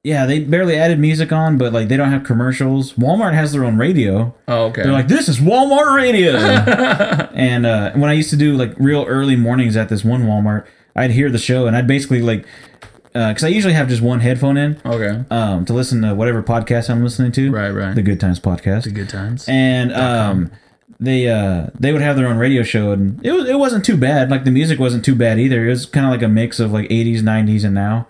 yeah, they barely added music on, but like they don't have commercials. Walmart has their own radio. Oh, okay. They're like, this is Walmart radio. <laughs> and uh, when I used to do like real early mornings at this one Walmart, I'd hear the show and I'd basically like, because I usually have just one headphone in okay. um, to listen to whatever podcast I'm listening to. Right, right. The Good Times podcast. The Good times. and um, they uh, they would have their own radio show, and it was it wasn't too bad. Like the music wasn't too bad either. It was kind of like a mix of like 80s, 90s, and now.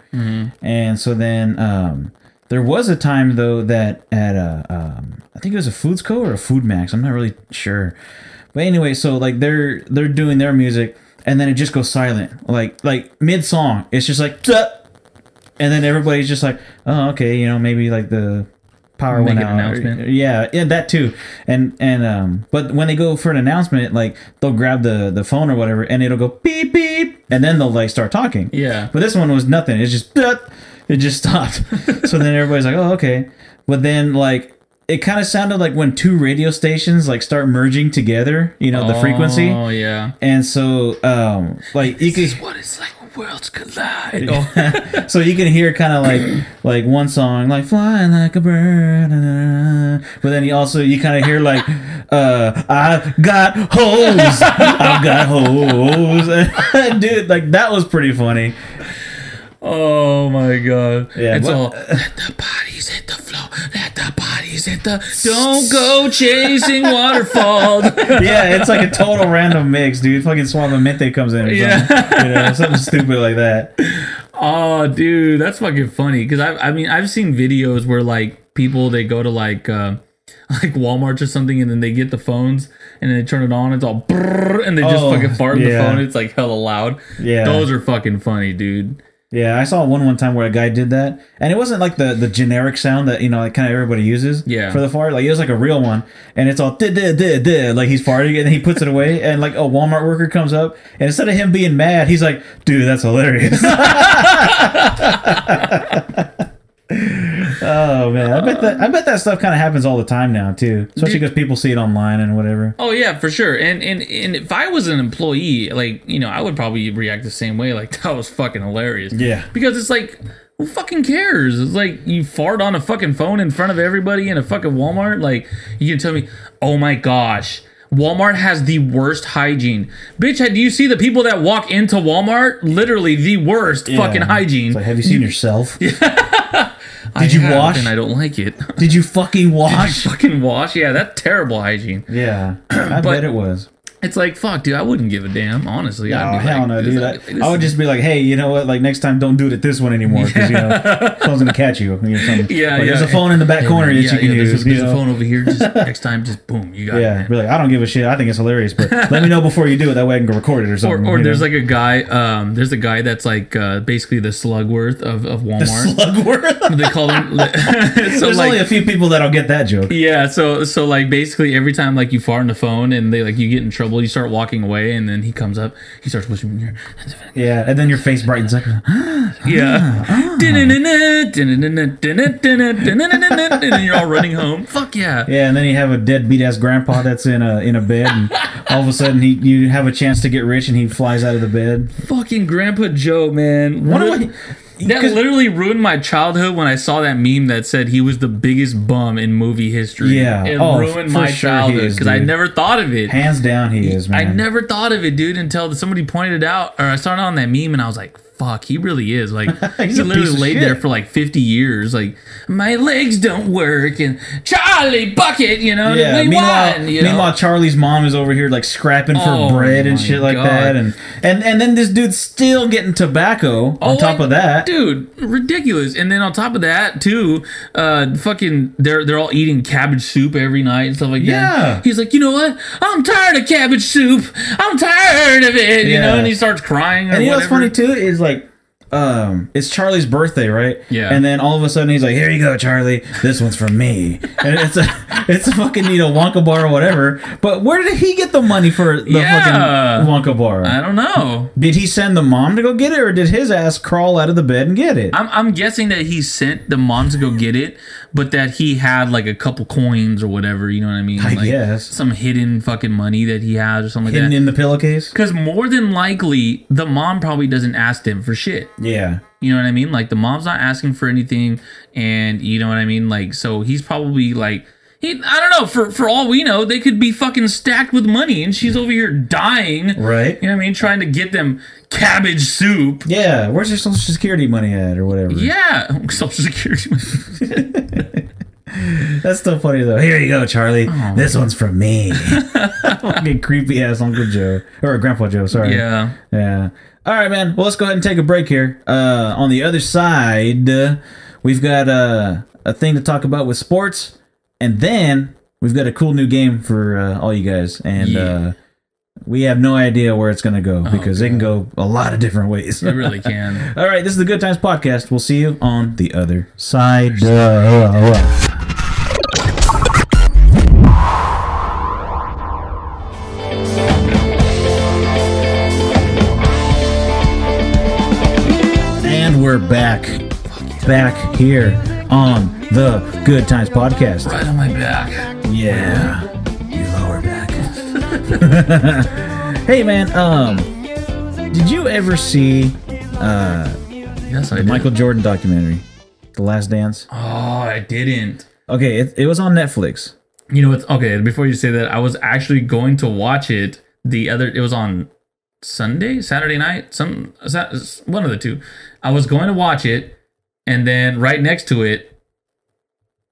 And so then um, there was a time though that at a um, I think it was a Foods Co or a Food Max. I'm not really sure, but anyway, so like they're they're doing their music, and then it just goes silent, like like mid song. It's just like. "Tuh," and then everybody's just like, oh, okay, you know, maybe like the power Make went an out. announcement. Yeah, yeah, that too. And and um, but when they go for an announcement, like they'll grab the the phone or whatever, and it'll go beep beep, and then they'll like start talking. Yeah. But this one was nothing. It's just it just <laughs> stopped. so then everybody's like, oh, okay. But then like it kind of sounded like when two radio stations like start merging together, you know, the frequency. Oh yeah. And so um, like you could What it's like worlds collide. Oh. <laughs> so you can hear kind of like like one song like flying like a bird but then you also you kind of hear like uh i got hoes i got hoes <laughs> dude like that was pretty funny oh my god. Yeah, It's what- all let the bodies hit the floor. Let the bodies hit the. Don't go chasing <laughs> waterfall. yeah it's like a total random mix dude fucking suavemente comes in or Yeah. something, you know something stupid like that Oh, dude, that's fucking funny. Because I, I mean, I've seen videos where like people they go to like uh, <laughs> like Walmart or something, and then they get the phones and then they turn it on. It's all brrr, and they just Oh, fucking fart in the phone. It's like hella loud. Yeah. those are fucking funny, dude. Yeah, I saw one one time where a guy did that, and it wasn't like the the generic sound that you know, like kind of everybody uses. Yeah. For the fart, like it was like a real one, and it's all did did did did like he's farting, and he puts it away, <laughs> and like a Walmart worker comes up, and instead of him being mad, he's like, "Dude, that's hilarious." <laughs> <laughs> oh man, I bet that uh, I bet that stuff kind of happens all the time now too, especially because people see it online and whatever. Oh yeah, for sure. And and and if I was an employee, like you know, I would probably react the same way. Like <laughs> that was fucking hilarious. Yeah. Because it's like, who fucking cares? It's like you fart on a fucking phone in front of everybody in a fucking Walmart. Like you can tell me, oh my gosh. Walmart has the worst hygiene. Bitch, do you see the people that walk into Walmart? Literally the worst fucking hygiene. Like, have you seen yourself? <laughs> <laughs> I Did you have, wash? And I don't like it. Did you <laughs> fucking wash? fucking wash? Yeah, that's terrible hygiene. Yeah, <clears throat> I bet it was. It's like, fuck, dude, I wouldn't give a damn, honestly. Oh I'd be hell like, no, dude! I, I would just be like, hey, you know what? Like next time, don't do it at this one anymore because you know <laughs> someone's gonna catch you. or something. <laughs> Yeah, Like, yeah. There's a phone in the back corner that yeah, you can yeah, use. There's, there's a phone over here. Just <laughs> next time, just boom, you got it. Yeah, man. be like, I don't give a shit. I think it's hilarious, but let me know before you do it. That way I can go record it or Or, something. or you there's know? like a guy, um, there's a guy that's like uh, basically the Slugworth of, of Walmart. Slugworth. they call him. so there's only a few people that'll get that joke. yeah, so so like basically every time like you fart on the phone and they like you get in trouble, you start walking away, and then he comes up, he starts whispering in your Yeah, and then your face brightens up. <gasps> yeah, and you're all running home. Fuck yeah. Yeah, and then you have a deadbeat ass grandpa that's in a in a bed, and all of a sudden he you have a chance to get rich, and he flies out of the bed. Fucking Grandpa Joe, man. What- that literally ruined my childhood when I saw that meme that said he was the biggest bum in movie history. Yeah. It Oh, ruined my sure childhood because I never thought of it. Hands down, he is man. I never thought of it, dude, until somebody pointed it out, or I saw it on that meme, and I was like, "Fuck, he really is." Like, <laughs> He's he literally laid there for like fifty years. Like, my legs don't work, and Charlie Bucket, you know, Yeah. Meanwhile, won, you know? meanwhile, Charlie's mom is over here like scrapping for Oh bread and shit like God. that, and and and then this dude's still getting tobacco on Oh, top of that. dude, ridiculous. And then on top of that, too, uh, fucking, they're they're all eating cabbage soup every night and stuff like Yeah. that. He's like, you know what? I'm tired of cabbage soup. I'm tired of it. Yeah. You know, and he starts crying. Or And you know what's funny too is like, um, it's Charlie's birthday, right? Yeah. And then all of a sudden he's like, "Here you go, Charlie. This one's from me." And it's a, <laughs> it's a fucking you know Wonka bar or whatever. But where did he get the money for the Yeah. fucking Wonka bar? I don't know. Did he send the mom to go get it, or did his ass crawl out of the bed and get it? I'm, I'm guessing that he sent the mom to go get it, but that he had like a couple coins or whatever. You know what I mean? I like guess. some hidden fucking money that he has or something like Hidden that. in the pillowcase. Because more than likely, the mom probably doesn't ask him for shit. Yeah. You know what I mean? Like the mom's not asking for anything, and you know what I mean. Like so, he's probably like. He, I don't know. For for all we know, they could be fucking stacked with money, and she's over here dying. Right. You know what I mean? Trying to get them cabbage soup. Yeah. Where's your social security money at, or whatever? Yeah, <laughs> Social Security. <laughs> That's still funny though. Here you go, Charlie. Oh, this one's from me. <laughs> Fucking creepy ass Uncle Joe or Grandpa Joe. Sorry. yeah. Yeah. All right, man. Well, let's go ahead and take a break here. Uh, on the other side, uh, we've got uh, a thing to talk about with sports, and then we've got a cool new game for uh, all you guys, and Yeah. uh, we have no idea where it's going to go because it can go a lot of different ways. It really can. <laughs> all right, this is the Good Times podcast. We'll see you on the other side. Back here on the Good Times podcast. Right on my back. Yeah, your lower back. <laughs> hey, man. Um, did you ever see uh Yes, I the did. Michael Jordan documentary, The Last Dance? Oh, I didn't. Okay, it, it was on Netflix. You know what's okay? Before you say that, I was actually going to watch it. The other, it was on Sunday, Saturday night, some one of the two. I was going to watch it, and then right next to it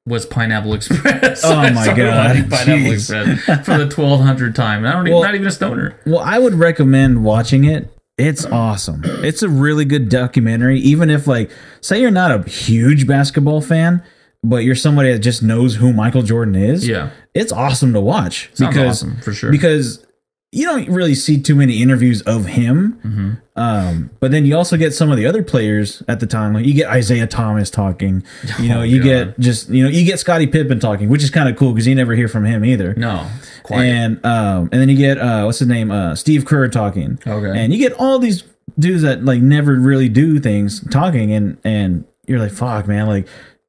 was Pineapple Express. Oh my <laughs> God, Pineapple. Express for the twelve hundred time. And I don't even, Well- not even a stoner. Well, I would recommend watching it. It's awesome. It's a really good documentary. Even if, like, say you're not a huge basketball fan, but you're somebody that just knows who Michael Jordan is. Yeah. it's awesome to watch Sounds because awesome, for sure. Because you don't really see too many interviews of him. Mm-hmm. Um, but then you also get some of the other players at the time. Like you get Isiah Thomas talking. <laughs> You know, Oh, you God. get just you know you get Scottie Pippen talking, which is kind of cool because you never hear from him either. No, quiet. And um, and then you get uh, what's his name, uh, Steve Kerr talking. Okay. And you get all these dudes that like never really do things talking, and and you're like, fuck, man, like.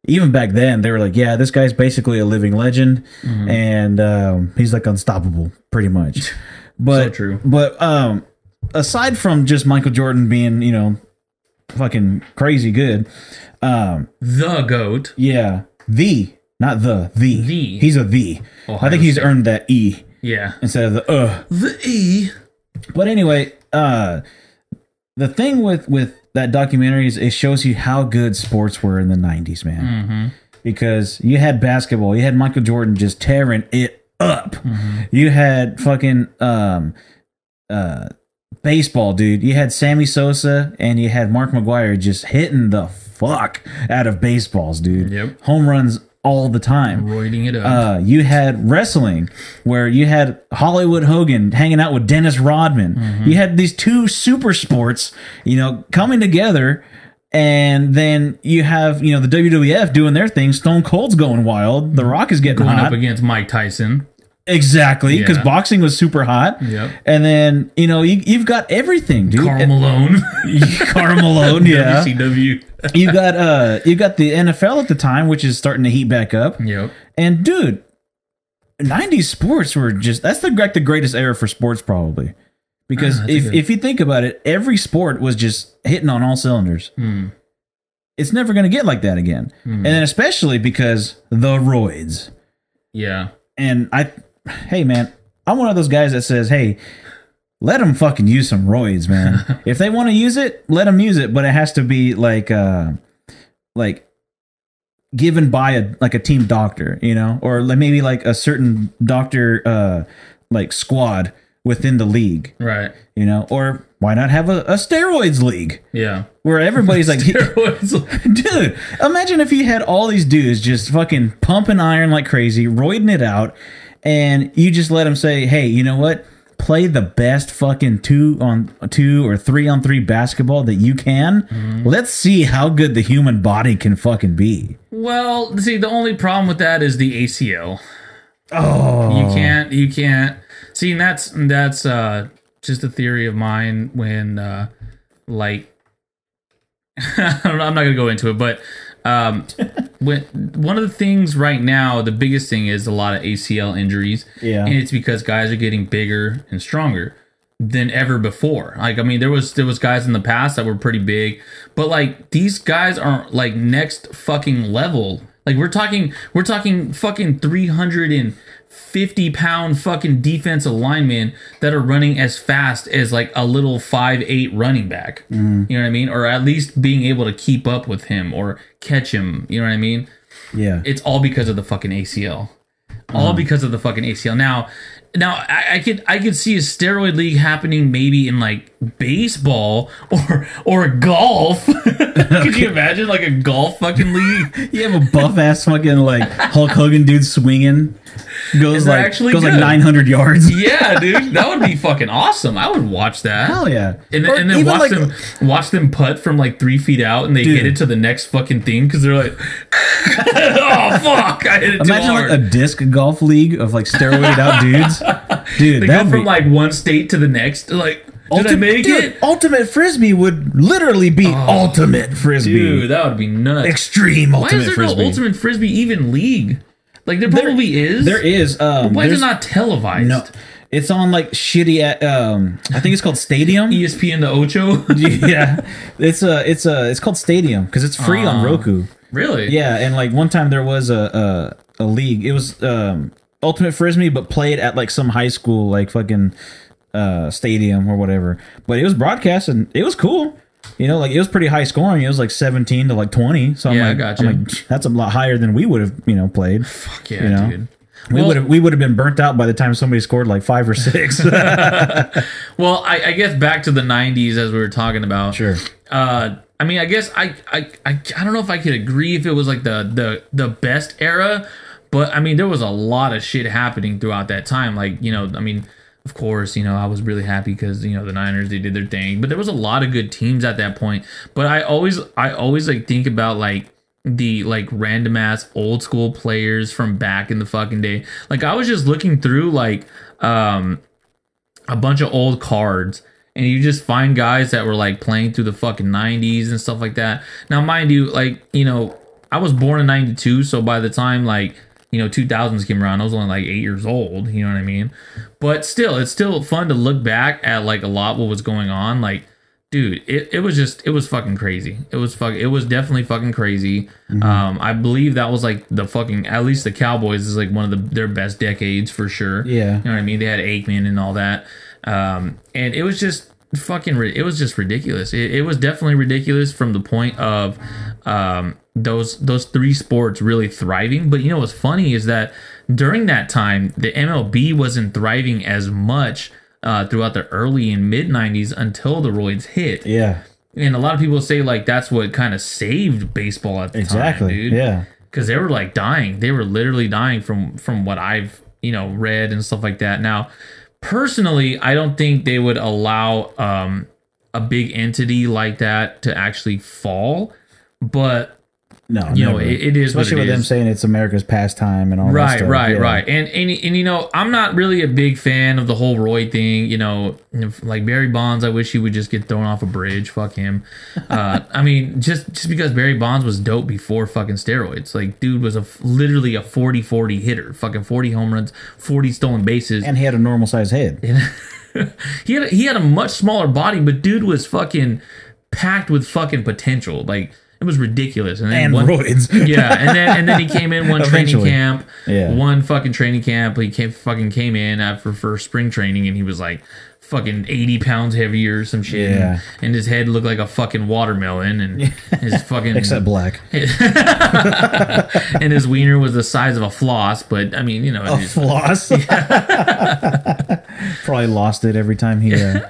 Even back then, they were like, "Yeah, this guy's basically a living legend, Mm-hmm. and um, he's like unstoppable, pretty much." <laughs> But true. But um, aside from just Michael Jordan being, you know, fucking crazy good, um, the goat. yeah, the not the the The. he's a the. I think he's State. earned that e Yeah. instead of the uh. The E. But anyway, uh the thing with with that documentary is it shows you how good sports were in the 90s, man. Because you had basketball, you had Michael Jordan just tearing it up. You had fucking um uh baseball, dude. You had Sammy Sosa and you had Mark McGwire just hitting the fuck out of baseballs, dude. Yep. Home runs all the time Roiding it up. uh, you had wrestling where you had Hollywood Hogan hanging out with Dennis Rodman. Mm-hmm. You had these two super sports, you know, coming together. And then you have, you know, the WWF doing their thing. Stone Cold's going wild. The Rock is getting Going hot. up against Mike Tyson. exactly, because Yeah. boxing was super hot. Yep. And then, you know, you, you've got everything, dude. Karl Malone. <laughs> Karl Malone, yeah. <laughs> WCW. you got uh you got the NFL at the time, which is starting to heat back up. Yep. And dude, 90s sports were just that's the like the greatest era for sports probably. Because a if, if you think about it, every sport was just hitting on all cylinders. Hmm. It's never going to get like that again. And then especially because the roids. Yeah. And I hey man, I'm one of those guys that says, "Hey, let them fucking use some roids, man. <laughs> if they want to use it, let them use it, but it has to be like uh like given by a like a team doctor, you know, or like maybe like a certain doctor uh like squad within the league, Right. you know, or why not have a, a steroids league Yeah. where everybody's like. <laughs> <laughs> Dude, imagine if you had all these dudes just fucking pumping iron like crazy, roiding it out, and you just let them say, hey, you know what? play the best fucking two on two or three on three basketball that you can. Mm-hmm. Let's see how good the human body can fucking be. Well, see, the only problem with that is the ACL. Oh, You can't. You can't. See, and that's that's uh, just a theory of mine. When uh, like, I don't know, I'm not gonna go into it, but um, <laughs> when one of the things right now, the biggest thing is a lot of ACL injuries. Yeah. and it's because guys are getting bigger and stronger than ever before. Like, I mean, there was there was guys in the past that were pretty big, but like these guys aren't like next fucking level. Like we're talking, we're talking fucking three hundred and fifty pound fucking defensive linemen that are running as fast as like a little five eight running back. Mm-hmm. You know what I mean? Or at least being able to keep up with him or catch him. You know what I mean? yeah. It's all because of the fucking ACL. All mm-hmm. because of the fucking ACL. Now, now I, I could I could see a steroid league happening maybe in like baseball or or golf. <laughs> could you imagine like a golf fucking league? <laughs> You have a buff ass fucking like Hulk Hogan dude swinging, goes like actually goes like nine hundred yards. Yeah, dude, <laughs> that would be fucking awesome. I would watch that. Hell yeah! And, Or and then watch like, them watch them putt from like three feet out, and they Dude. hit it to the next fucking thing because they're like, "Oh fuck, I hit it Imagine hard." like a disc golf league of like steroided out dudes. Dude, they go from be like one state to the next. Like, did I ultimate. make dude, it? ultimate frisbee would literally be ultimate frisbee. Dude, that would be nuts. Extreme Why ultimate is there frisbee. no ultimate frisbee even league? Like there probably is. There is. Um, Why is it not televised? No, it's on like shitty. at, Um, I think it's called Stadium. ESPN the Ocho. <laughs> yeah, <laughs> it's a it's a it's called Stadium because it's free on Ah. Roku. really? Yeah, and like one time there was a a, a league. It was um ultimate frisbee, but played at like some high school like fucking uh stadium or whatever. But it was broadcast and it was cool. You know, like it was pretty high scoring. It was like seventeen to like twenty. So I'm Yeah, I like, gotcha. I'm like, that's a lot higher than we would have you know played. Fuck yeah, you know? dude. We Well- would have we would have been burnt out by the time somebody scored like five or six. <laughs> <laughs> Well, I, I guess back to the '90s as we were talking about. sure. Uh, I mean, I guess I, I I I don't know if I could agree if it was like the the the best era, but I mean, there was a lot of shit happening throughout that time. Like you know, I mean. Of course, you know, I was really happy because, you know, the Niners, they did their thing, but there was a lot of good teams at that point. But I always, I always like think about like the like random ass old school players from back in the fucking day. Like I was just looking through like, um, a bunch of old cards and you just find guys that were like playing through the fucking 90s and stuff like that. Now, mind you, like, you know, I was born in 92, so by the time like, you know, 2000s came around, I was only like 8 years old, you know what I mean? But still, it's still fun to look back at like a lot what was going on like dude it, it was just it was fucking crazy it was fuck it was definitely fucking crazy um i believe that was like the fucking at least the cowboys is like one of the their best decades for sure Yeah. you know what I mean? They had Aikman and all that, um, and it was just fucking. It was just ridiculous. It, it was definitely ridiculous from the point of um, those those three sports really thriving. But you know what's funny is that during that time, the MLB wasn't thriving as much uh, throughout the early and mid '90s until the roids hit. Yeah. And a lot of people say like that's what kind of saved baseball at the Exactly. time, dude Yeah. because they were like dying. They were literally dying from from what I've you know read and stuff like that. Now, personally, I don't think they would allow um, a big entity like that to actually fall. But No, You know, it- it is what especially it with them saying it's America's pastime and all that right, stuff. right, Yeah. right, and, and and you know, I'm not really a big fan of the whole Roy thing. You know, like Barry Bonds, I wish he would just get thrown off a bridge. Fuck him. Uh, I mean, just just because Barry Bonds was dope before fucking steroids. Like, dude was a literally a 40-40 hitter. Fucking 40 home runs, 40 stolen bases. And he had a normal sized head. <laughs> he had a, he had a much smaller body, but dude was fucking packed with fucking potential. Like it was ridiculous. And then And one, roids. <laughs> yeah, and then and then he came in one training camp. Yeah. One fucking training camp. He came fucking came in after for spring training, and he was like fucking eighty pounds heavier or some shit. Yeah. And, and his head looked like a fucking watermelon, and <laughs> his fucking Except black. <laughs> and his wiener was the size of a floss. But I mean, you know, A is- floss. <laughs> Probably lost it every time he uh,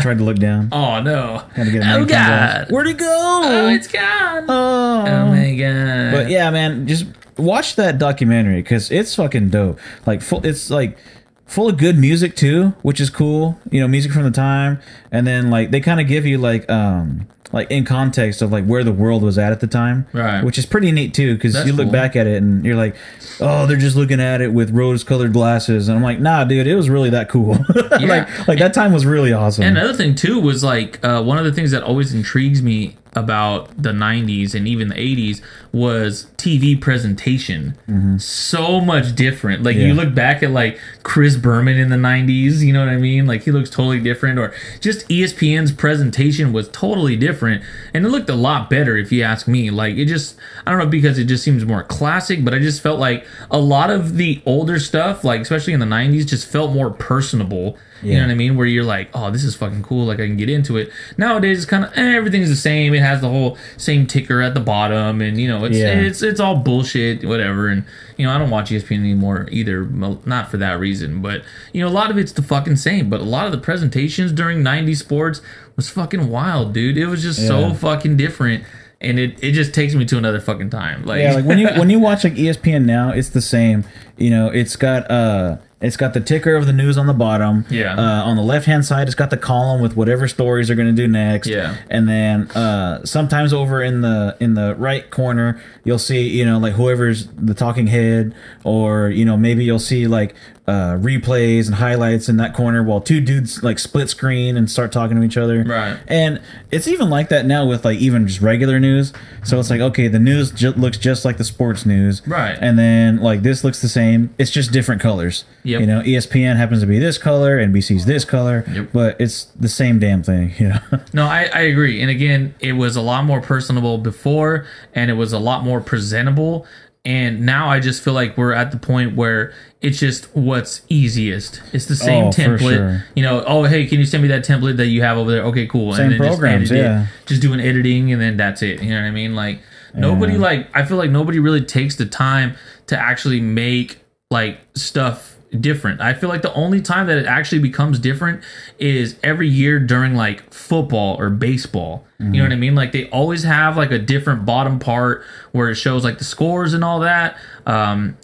tried to look down. oh no! Had to get oh god! Where'd it go? Oh, it's gone. Oh. Oh my god! But yeah, man, just watch that documentary because it's fucking dope. Like, full, it's like full of good music too, which is cool. You know, music from the time, and then like they kind of give you like um like in context of like where the world was at at the time, Right. Which is pretty neat too, because you look cool. back at it and you're like, oh, they're just looking at it with rose-colored glasses, and I'm like, nah, dude, it was really that cool. <laughs> like like that time was really awesome. And another thing too was like uh, one of the things that always intrigues me about the 90s and even the 80s was TV presentation. Mm-hmm. So much different. Like Yeah. you look back at like Chris Berman in the 90s, you know what I mean? Like he looks totally different or just ESPN's presentation was totally different and it looked a lot better if you ask me. Like it just I don't know because it just seems more classic, but I just felt like a lot of the older stuff, like especially in the 90s just felt more personable. You know what I mean? Where you're like, oh, this is fucking cool. Like I can get into it. Nowadays, it's kind of eh, everything's the same. It has the whole same ticker at the bottom, and you know, it's Yeah. it's it's all bullshit, whatever. And you know, I don't watch ESPN anymore either. Not for that reason, but you know, a lot of it's the fucking same. But a lot of the presentations during '90s sports was fucking wild, dude. It was just Yeah. so fucking different. And it, it just takes me to another fucking time. Like, Yeah, like when you when you <laughs> watch like ESPN now, it's the same. You know, it's got uh it's got the ticker of the news on the bottom. Yeah. Uh, on the left hand side, it's got the column with whatever stories they're going to do next. Yeah. And then uh, sometimes over in the in the right corner, you'll see you know like whoever's the talking head, or you know maybe you'll see like uh, replays and highlights in that corner while two dudes like split screen and start talking to each other. Right. And it's even like that now with like even just regular news. So it's like okay, the news ju- looks just like the sports news. Right. And then like this looks the same. It's just different colors. Yep. You know, ESPN happens to be this color, NBC's this color, Yep. but it's the same damn thing. You know. <laughs> No, I, I agree. And again, it was a lot more personable before and it was a lot more presentable. And now I just feel like we're at the point where it's just what's easiest. It's the same Oh, template. sure. You know, oh hey, can you send me that template that you have over there? Okay, cool. Same and then programs, just yeah. it. Just doing editing and then that's it. You know what I mean? Like nobody like I feel like nobody really takes the time to actually make like stuff different. I feel like the only time that it actually becomes different is every year during like football or baseball. You know what I mean? Like they always have like a different bottom part where it shows like the scores and all that. Um,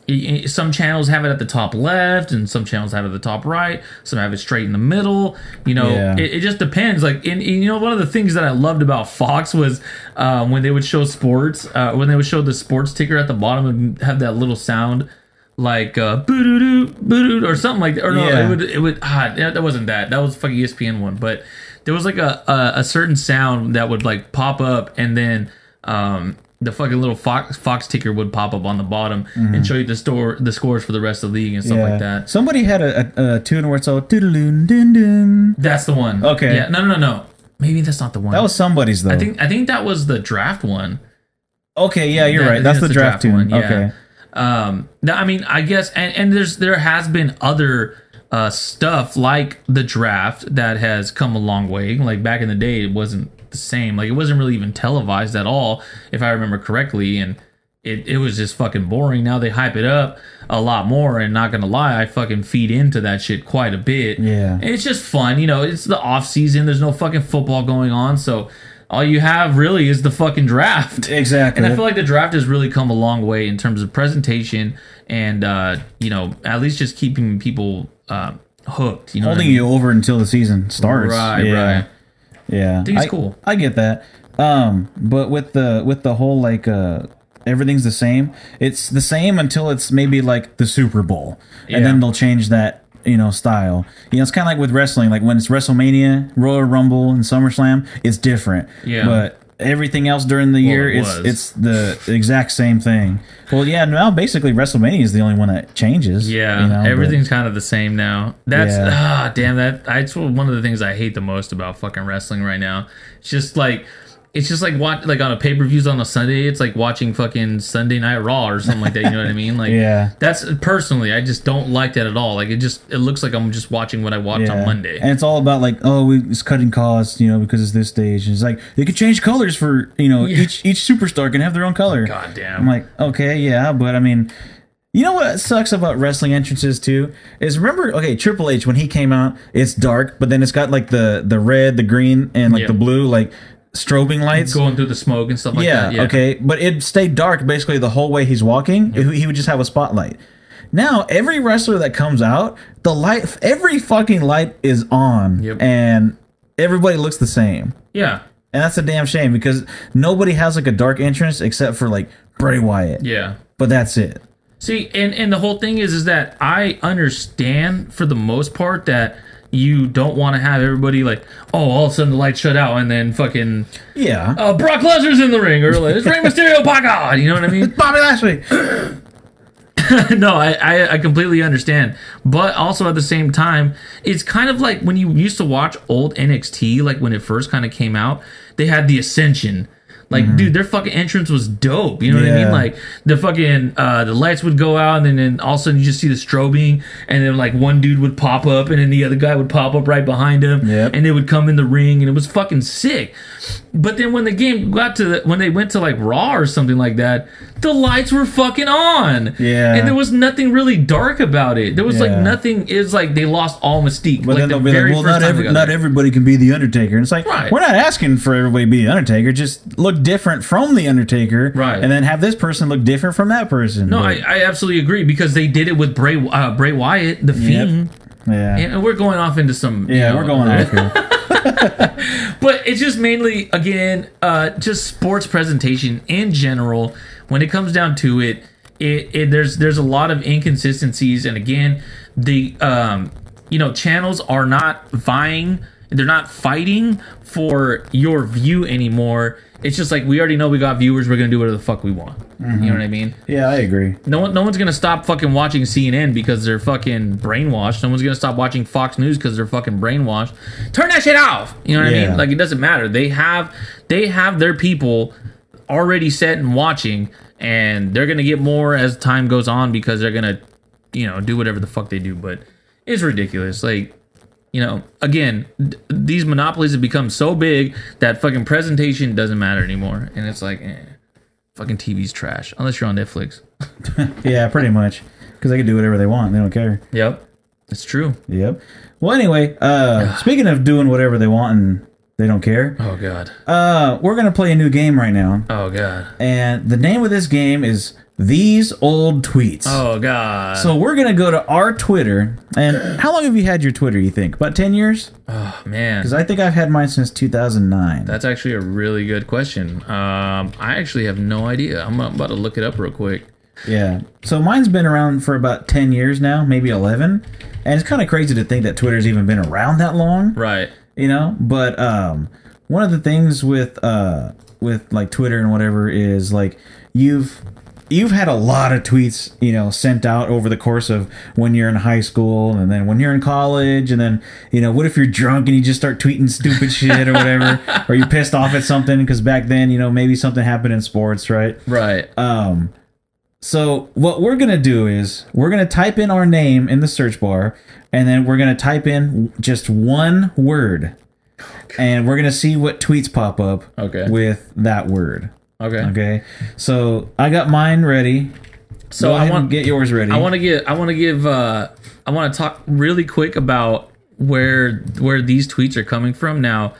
some channels have it at the top left, and some channels have it at the top right. Some have it straight in the middle. You know, Yeah. it, it just depends. Like, in, in- you know, one of the things that I loved about Fox was um, when they would show sports, uh, when they would show the sports ticker at the bottom and have that little sound like uh boo doo doo boo doo or something like that. Or no, Yeah. it would it would ah that, that wasn't that. That was fucking ESPN one. But there was like a, a a certain sound that would like pop up and then um the fucking little fox fox ticker would pop up on the bottom and show you the store the scores for the rest of the league and stuff like that. Somebody had a, a, a tune where it's all dun dun. That's the one. Okay. Yeah. No no no no. Maybe that's not the one. That was somebody's though. I think I think that was the draft one. okay, yeah, you're right. That's the draft, tune. one, yeah. Okay. Um, I mean, I guess, and, and there's there has been other uh, stuff like the draft that has come a long way. Like back in the day, it wasn't the same. Like it wasn't really even televised at all, if I remember correctly, and it it was just fucking boring. Now they hype it up a lot more, and not gonna lie, I fucking feed into that shit quite a bit. Yeah. And it's just fun, you know. It's the off season. There's no fucking football going on, so. All you have really is the fucking draft. <laughs> Exactly. And I feel like the draft has really come a long way in terms of presentation and uh, you know at least just keeping people uh, hooked. You know, what I holding mean? you over until the season starts. Right, yeah. right. Yeah, I think it's cool. I get that. Um, but with the with the whole like uh everything's the same. It's the same until it's maybe like the Super Bowl, and Yeah. then they'll change that you know style. You know, it's kind of like with wrestling. Like when it's WrestleMania, Royal Rumble, and SummerSlam, it's different. Yeah. But everything else during the year, it it's was. it's the exact same thing. Well, yeah. Now basically WrestleMania is the only one that changes. Yeah, you know, but- everything's kind of the same now. That's Yeah. ah damn that. That's one of the things I hate the most about fucking wrestling right now. It's just like. It's just like watch like on a pay per views on a Sunday. It's like watching fucking Sunday Night Raw or something like that. You know what I mean? Like, Yeah. That's personally, I just don't like that at all. Like, it just it looks like I'm just watching what I watched on Monday. And it's all about like, oh, we, it's cutting costs, you know, because it's this stage. And it's like they could change colors for, you know, Yeah. each each superstar can have their own color. God damn. I'm like, okay, yeah, but I mean, you know what sucks about wrestling entrances too is remember, okay, Triple H when he came out, it's dark, but then it's got like the the red, the green, and like Yeah. the blue, like strobing lights. going through the smoke and stuff like yeah, that. Yeah. okay, but it stayed dark basically the whole way he's walking. He he would just have a spotlight. Now every wrestler that comes out, the light, every fucking light is on, Yep. and everybody looks the same. Yeah. And that's a damn shame because nobody has like a dark entrance except for like Bray Wyatt. Yeah. But that's it. See, and and the whole thing is is that I understand for the most part that you don't want to have everybody like, oh, all of a sudden the lights shut out and then fucking Yeah. uh, Brock Lesnar's in the ring or like, it's Rey Mysterio, <laughs> by God, you know what I mean? Bobby Lashley. <coughs> no, I, I I completely understand, but also at the same time, it's kind of like when you used to watch old NXT, like when it first kind of came out, they had the Ascension. Like, dude, their fucking entrance was dope. You know what I mean? Mm-hmm. Like the fucking uh, the lights would go out, and then, all of a sudden you just see the strobing, and then like one dude would pop up, and then the other guy would pop up right behind him, Yep. and they would come in the ring, and it was fucking sick. But then when the game got to the, when they went to like Raw or something like that, the lights were fucking on. Yeah. And there was nothing really dark about it. There was like nothing. It was like they lost all mystique. But like then they'll be like, well, not, every, not everybody can be the Undertaker. And it's like, Right. we're not asking for everybody to be the Undertaker. Just look different from the Undertaker. Right. And then have this person look different from that person. No, I, I absolutely agree because they did it with Bray uh, Bray Wyatt, the Yep. Yeah. and we're going off into some. you yeah, know, we're going off here. <laughs> but it's just mainly again uh just sports presentation in general when it comes down to it it, it there's there's a lot of inconsistencies and again the um you know channels are not vying they're not fighting for your view anymore it's just like we already know we got viewers we're gonna do whatever the fuck we want you know mm-hmm. what i mean Yeah, I agree. no one, no one's gonna stop fucking watching CNN because they're fucking brainwashed. No one's gonna stop watching Fox News because they're fucking brainwashed. Turn that shit off. You know what I mean? Like it doesn't matter. They have they have their people already set and watching, and they're gonna get more as time goes on because they're gonna, you know, do whatever the fuck they do. But it's ridiculous. Like you know, again, d- these monopolies have become so big that fucking presentation doesn't matter anymore, and it's like, eh, fucking TV's trash unless you're on Netflix. <laughs> Yeah, pretty much. Because they can do whatever they want. They don't care. Yep, it's true. Yep. Well, anyway, uh, speaking of doing whatever they want and they don't care, Oh god. uh, we're going to play a new game right now. Oh god. And the name of this game is These Old Tweets. Oh god. So we're going to go to our Twitter. And how long have you had your Twitter, you think? About 10 years? oh man. Because I think I've had mine since 2009. That's actually a really good question. Um, I actually have no idea. I'm about to look it up real quick. Yeah. So mine's been around for about 10 years now, maybe 11. And it's kind of crazy to think that Twitter's even been around that long, Right. You know? But um one of the things with uh with like Twitter and whatever is like you've you've had a lot of tweets, you know, sent out over the course of when you're in high school and then when you're in college and then, you know, what if you're drunk and you just start tweeting stupid shit or whatever <laughs> or you're pissed off at something because back then, you know, maybe something happened in sports, right? Right. Um, so what we're gonna do is we're gonna type in our name in the search bar, and then we're gonna type in just one word, and we're gonna see what tweets pop up. Okay. With that word. Okay. Okay. So I got mine ready. So Go I want and get yours ready. I want to get I want to give uh I want to talk really quick about where where these tweets are coming from. Now,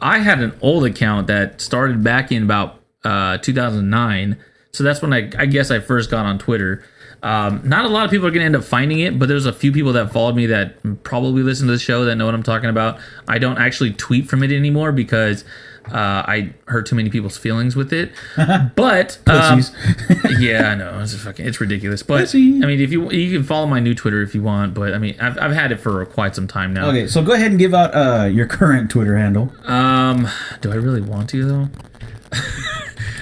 I had an old account that started back in about uh 2009. So that's when I I guess I first got on Twitter. Um, not a lot of people are going to end up finding it, but there's a few people that followed me that probably listen to the show that know what I'm talking about. I don't actually tweet from it anymore because uh, I hurt too many people's feelings with it. <laughs> But um, <laughs> yeah, I know it's fucking it's ridiculous. But Pussy. I mean, if you you can follow my new Twitter if you want. But I mean, I've, I've had it for quite some time now. okay, so go ahead and give out uh, your current Twitter handle. Um, do I really want to though?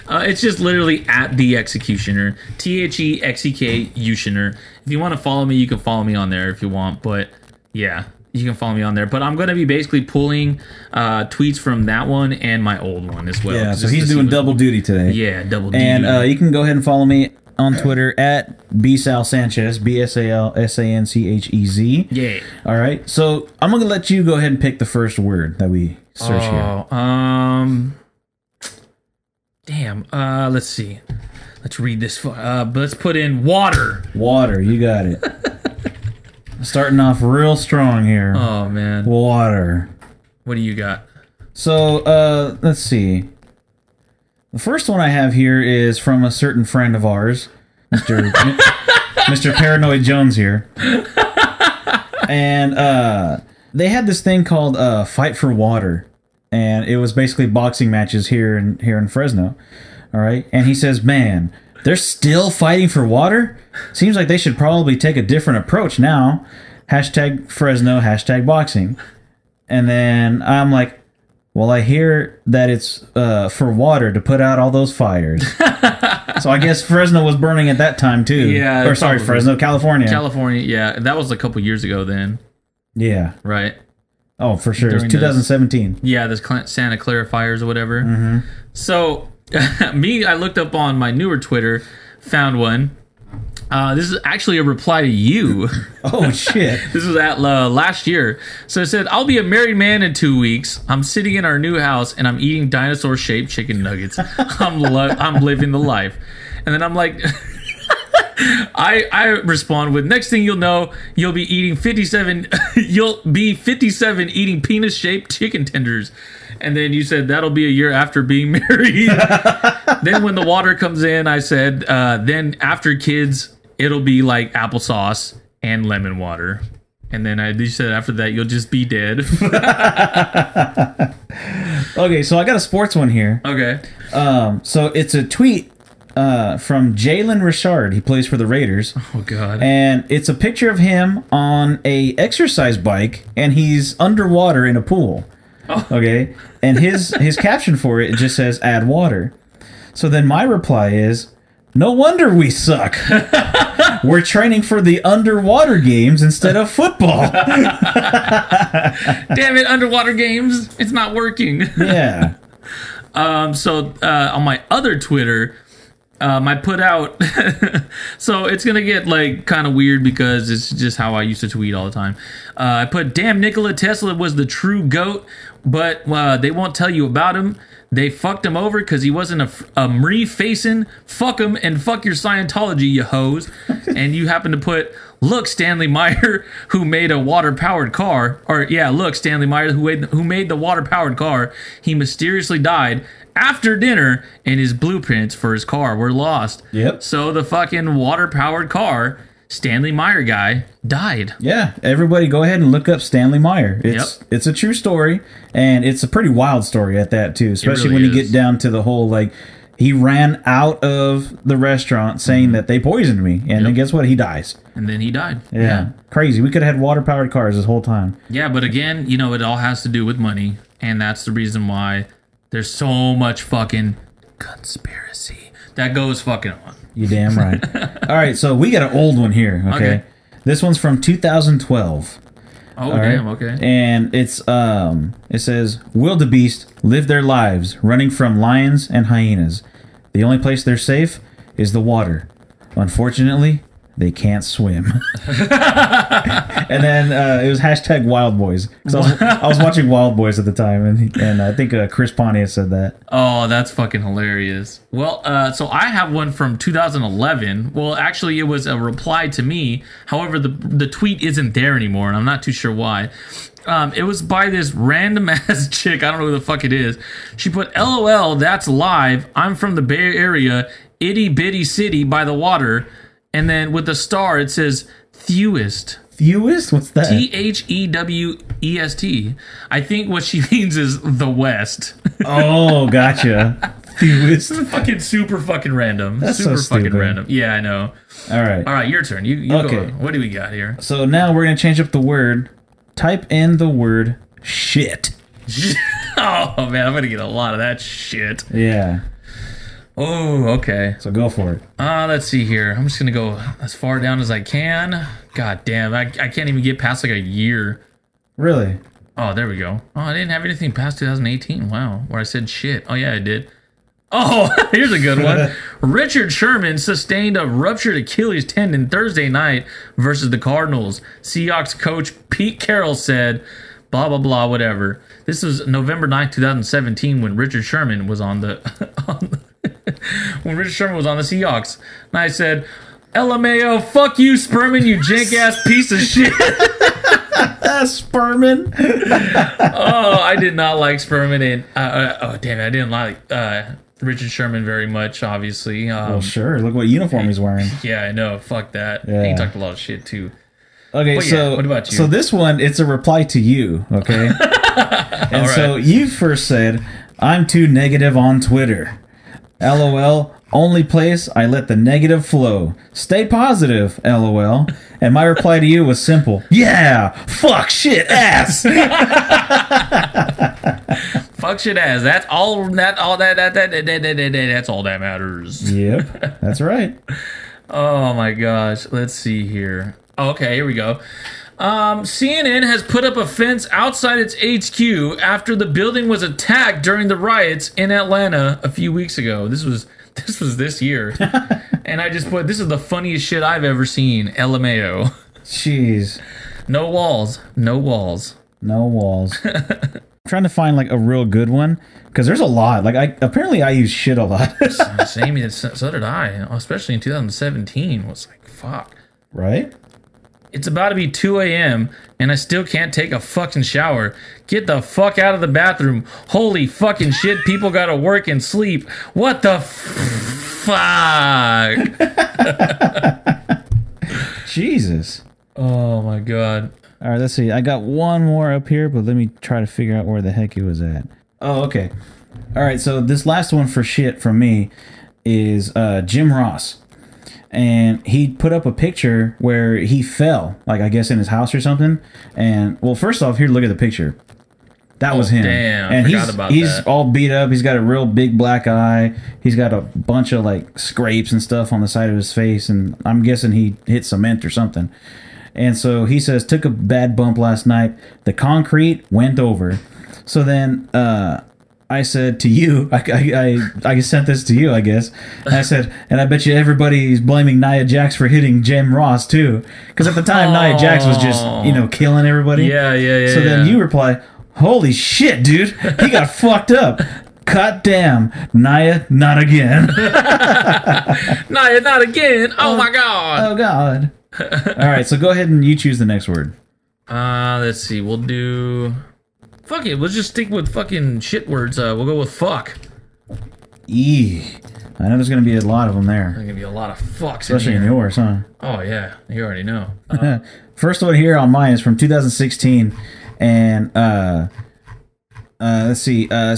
Uh, it's just literally at the executioner. T H E X E K Utioner. If you want to follow me, you can follow me on there if you want. But yeah, you can follow me on there. But I'm gonna be basically pulling uh, tweets from that one and my old one as well. Yeah, so he's doing double duty today. Yeah, double. And duty. uh, you can go ahead and follow me on Twitter at bsal sanchez b s a l s a n c h e z. yeah. All right. So I'm gonna let you go ahead and pick the first word that we search here. Oh, um, damn. Uh, let's see. Let's read this. Uh, but let's put in water. Water. You got it. Starting off real strong here. Oh man, Water. what do you got? So uh, let's see. The first one I have here is from a certain friend of ours, Mr. <laughs> Mr. Paranoid Jones here. And uh, they had this thing called uh, Fight for Water, and it was basically boxing matches here in here in Fresno. All right, and he says, "Man, they're still fighting for water. Seems like they should probably take a different approach now." Hashtag Fresno. Hashtag boxing. And then I'm like, well, I hear that it's uh, for water to put out all those fires. <laughs> so I guess Fresno was burning at that time too. Yeah, Or sorry, probably. Fresno, California. California, yeah, that was a couple years ago then, yeah. right? Oh, for sure. It's During the- 2017. Yeah, this Santa Clara fires or whatever. So, <laughs> me, I looked up on my newer Twitter, found one. Uh, this is actually a reply to you. <laughs> Oh shit. <laughs> this was at uh, last year. So it said, "I'll be a married man in two weeks. I'm sitting in our new house and I'm eating dinosaur-shaped chicken nuggets. I'm lo- I'm living the life." And then I'm like. I, I respond with next thing you'll know you'll be eating 57 <laughs> you'll be 57 eating penis shaped chicken tenders and then you said that'll be a year after being <laughs> married then when the water comes in i said uh, then after kids it'll be like applesauce and lemon water and then I you said after that you'll just be dead. <laughs> Okay, so I got a sports one here. okay. Um, so it's a tweet uh, from Jalen Richard. He plays for the Raiders. Oh god. and it's a picture of him on a exercise bike and he's underwater in a pool okay and his <laughs> his caption for it just says add water so then my reply is no wonder we suck <laughs> we're training for the underwater games instead of football <laughs> Damn it, underwater games. It's not working. yeah Um, so uh, on my other Twitter, um, I put out. <laughs> so it's gonna get like kind of weird because it's just how I used to tweet all the time. Uh, I put, "Damn, Nikola Tesla was the true goat, but uh, they won't tell you about him. They fucked him over because he wasn't a, a Marie facing. Fuck him and fuck your Scientology, you hoes. <laughs> and you happen to put." Look, Stanley Meyer, <laughs> who made a water-powered car, or yeah, look, Stanley Meyer, who made, who made the water-powered car, he mysteriously died after dinner, and his blueprints for his car were lost. Yep. So the fucking water-powered car, Stanley Meyer guy, died. yeah everybody go ahead and look up stanley meyer it's Yep. it's a true story and it's a pretty wild story at that too especially really when you is. get down to the whole like he ran out of the restaurant saying that they poisoned me and then Mm-hmm. Guess what he dies And then he died. Yeah. Crazy. We could have had water powered cars this whole time. Yeah, but again, you know, it all has to do with money, and that's the reason why there's so much fucking conspiracy that goes fucking on. You damn right. <laughs> All right, so we got an old one here, okay? Okay. This one's from 2012. Oh right? damn, okay. And it's um it says wildebeest live their lives running from lions and hyenas. The only place they're safe is the water. Unfortunately, they can't swim. <laughs> and then uh, it was hashtag Wildboyz because I was, I was watching Wildboyz at the time, and and I think uh, Chris Pontius said that. Oh, that's fucking hilarious. Well, uh, so I have one from 2011. Well, actually, it was a reply to me. However, the the tweet isn't there anymore, and I'm not too sure why. Um, it was by this random <laughs> ass chick. I don't know who the fuck it is. She put, "LOL, that's live. I'm from the Bay Area, itty bitty city by the water." And then with the star, it says "Thewest." Fewest? What's that? T H E W E S T. I think what she <laughs> means is the West. oh, <laughs> gotcha. Fewest. fucking super fucking random. That's so super fucking random. Yeah, I know. All right. All right, your turn. You, you Okay. go. What do we got here? So now we're gonna change up the word. Type in the word shit. <laughs> oh man, I'm gonna get a lot of that shit. Yeah. Oh, okay. So go for it. Uh, let's see here. I'm just gonna go as far down as I can. God damn, I, I can't even get past like a year. Really? Oh, there we go. Oh, I didn't have anything past 2018. Wow, where I said shit. Oh yeah, I did. Oh, <laughs> here's a good one. <laughs> Richard Sherman sustained a ruptured Achilles tendon Thursday night versus the Cardinals. Seahawks coach Pete Carroll said, blah, blah, blah, whatever. This was November 9th, 2017, when Richard Sherman was on the. <laughs> on the- when Richard Sherman was on the Seahawks. And I said, LMAO, fuck you, Sperman, you jank ass <laughs> piece of shit. <laughs> Sperman. oh, I did not like Sperman. And, uh, uh, oh, damn it. I didn't like uh, Richard Sherman very much, obviously. Um, Well, sure. Look what uniform he's wearing. <laughs> Yeah, I know. Fuck that. Yeah. He talked a lot of shit too. Okay, But yeah, so what about you? so this one it's a reply to you, okay? and so you first said, "I'm too negative on Twitter." LOL. Only place I let the negative flow. Stay positive. LOL. And my reply to you was simple. Yeah. Fuck shit ass. <laughs> Fuck shit ass. That's all. That all that that that, that, that, that, that that's all that matters. yep. That's right. <laughs> Oh my gosh. Let's see here. Okay, here we go. Um, CNN has put up a fence outside its HQ after the building was attacked during the riots in Atlanta a few weeks ago. This was <laughs> this was this year, <laughs> and I just put this is the funniest shit I've ever seen. LMAO. Jeez. No walls. No walls. No walls. <laughs> trying to find like a real good one because there's a lot. Like I apparently I use shit a lot, Same. So so did I. Especially in 2017. Was like fuck. right? It's about to be 2 a.m. and I still can't take a fucking shower. Get the fuck out of the bathroom. Holy fucking shit, people gotta work and sleep. What the f- fuck? <laughs> Jesus. Oh my god. All right, let's see. I got one more up here, but let me try to figure out where the heck it was at. Oh, okay. All right, so this last one for shit from me is uh, Jim Ross. And he put up a picture where he fell, like I guess in his house or something. And well, first off, here, look at the picture. That was Oh, him. damn, and forgot he's he's that. all beat up. He's got a real big black eye. He's got a bunch of like scrapes and stuff on the side of his face, and I'm guessing he hit cement or something. And so he says, took a bad bump last night. The concrete went over. So then uh, I said to you, I, I, I, I sent this to you, I guess. And I said, and I bet you everybody's blaming Nia Jax for hitting Jim Ross too. Because at the time, Nia Jax was just, you know, killing everybody. Yeah, yeah, yeah. So then you reply, holy shit, dude. He got <laughs> fucked up. Cut damn. Nia, not again. <laughs> Not, not again. Oh my god. oh, God. <laughs> All right, so go ahead and you choose the next word. Uh, let's see. We'll do. Fuck it. Let's just stick with fucking shit words. Uh, we'll go with fuck. Eee. I know there's going to be a lot of them there, There's gonna be a lot of fucks especially in in yours, huh? Oh yeah, you already know. Uh, <laughs> First one here on mine is from 2016, and uh, uh, let's see, uh,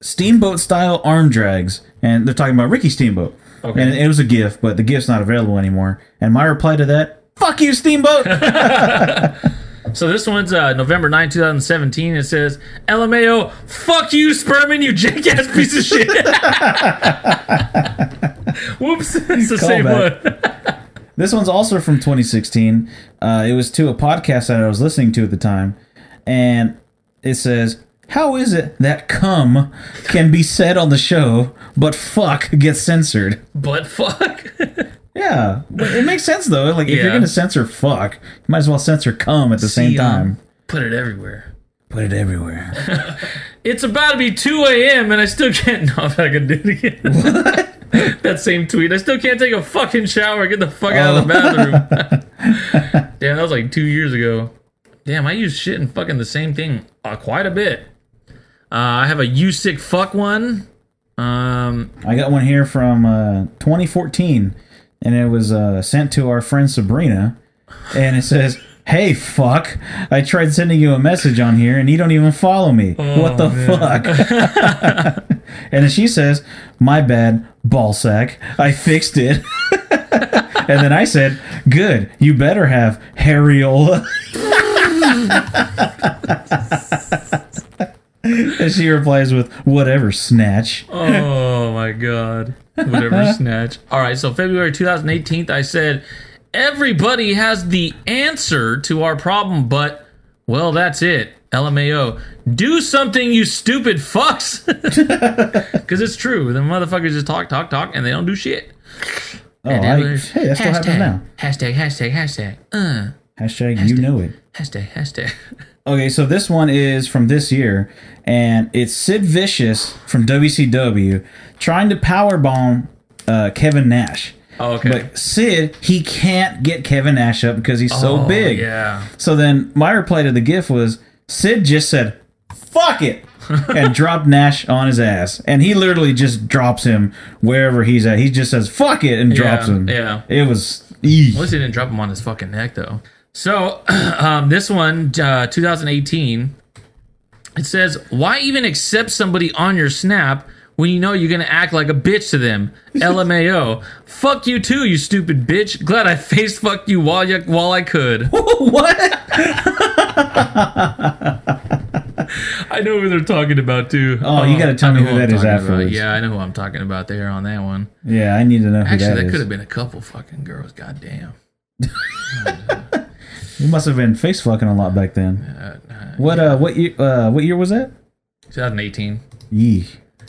steamboat style arm drags, and they're talking about Ricky Steamboat. Okay. And it was a GIF, but the GIF's not available anymore. And my reply to that: "Fuck you, Steamboat." <laughs> <laughs> So this one's uh, November 9, 2017. It says, LMAO, fuck you, Sperman, you jackass <laughs> piece of shit. <laughs> Whoops. It's the same Callback. one. <laughs> This one's also from 2016. Uh, it was to a podcast that I was listening to at the time, and it says, "How is it that cum can be said on the show, but fuck gets censored?" but fuck. Yeah, but it makes sense though. Like if you're gonna censor fuck, you might as well censor cum at the same See, um, time. Put it everywhere. Put it everywhere. <laughs> It's about to be 2 a.m. and I still can't. <laughs> No, I'm not gonna do it again. <laughs> that same tweet. I still can't take a fucking shower. Get the fuck out of the bathroom. Damn, that was like two years ago. Damn, I use shit and fucking the same thing uh, quite a bit. Uh, I have a you sick fuck one. Um, I got one here from uh, 2014, and it was uh, sent to our friend Sabrina, and it says. Hey fuck! I tried sending you a message on here and you don't even follow me. what the fuck? <laughs> and then she says, "My bad, ballsack. I fixed it." <laughs> and then I said, "Good. You better have Harriola." <laughs> and she replies with, "Whatever, snatch." oh my god. Whatever, snatch. All right, so February 2018, I said, everybody has the answer to our problem, but, well, that's it. LMAO. Do something, you stupid fucks. <laughs> Because it's true. The motherfuckers just talk, talk, talk, and they don't do shit. Oh, I, hey, that still happens now. Hashtag, hashtag, hashtag. Uh, Hashtag, you know it. hashtag, hashtag. <laughs> Okay, so this one is from this year, and it's Sid Vicious from WCW trying to powerbomb uh, Kevin Nash. Oh, okay. But Sid, he can't get Kevin Nash up because he's so Oh, big. Yeah. So then my reply to the GIF was Sid just said, "Fuck it." <laughs> and dropped Nash on his ass. And he literally just drops him wherever he's at. He just says, fuck it, and drops Yeah, him. yeah. It was. eesh. At least they didn't drop him on his fucking neck though. So <clears throat> um, this one, uh, 2018, it says, "Why even accept somebody on your Snap when you know you're gonna act like a bitch to them?" <laughs> LMAO. Fuck you too, you stupid bitch. Glad I face fucked you while you, while I could. <laughs> what? <laughs> I know who they're talking about too. Oh, oh you gotta tell me know who that is talking about. Yeah, I know who I'm talking about there on that one. Yeah, I need to know who Actually, that that could have been a couple fucking girls. Goddamn. Oh, You must have been face fucking a lot back then. what uh what year uh what year was that? 2018. Yee.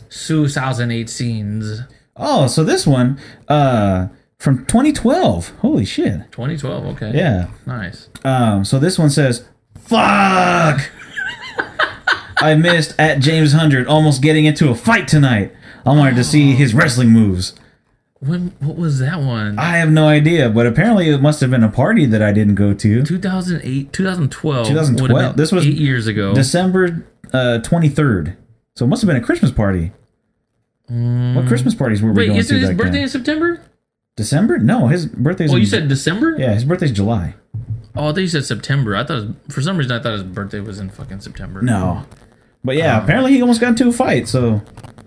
2018. Oh, so this one uh from 2012. Holy shit. 2012. Okay. Yeah. Nice. Um so this one says fuck. <laughs> I missed at James 100 almost getting into a fight tonight. I wanted to see his wrestling moves. When? What was that one? I have no idea, but apparently it must have been a party that I didn't go to. 2008, 2012. 2012. Would have This was eight years ago. December uh, 23rd. So it must have been a Christmas party. what Christmas parties were we. Wait, going to his back birthday then? in September? December? No, his birthday's Oh, you said December? Yeah, his birthday's July. Oh, I thought you said September. I thought was, for some reason I thought his birthday was in fucking September. No. But yeah, Oh. apparently he almost got into a fight, so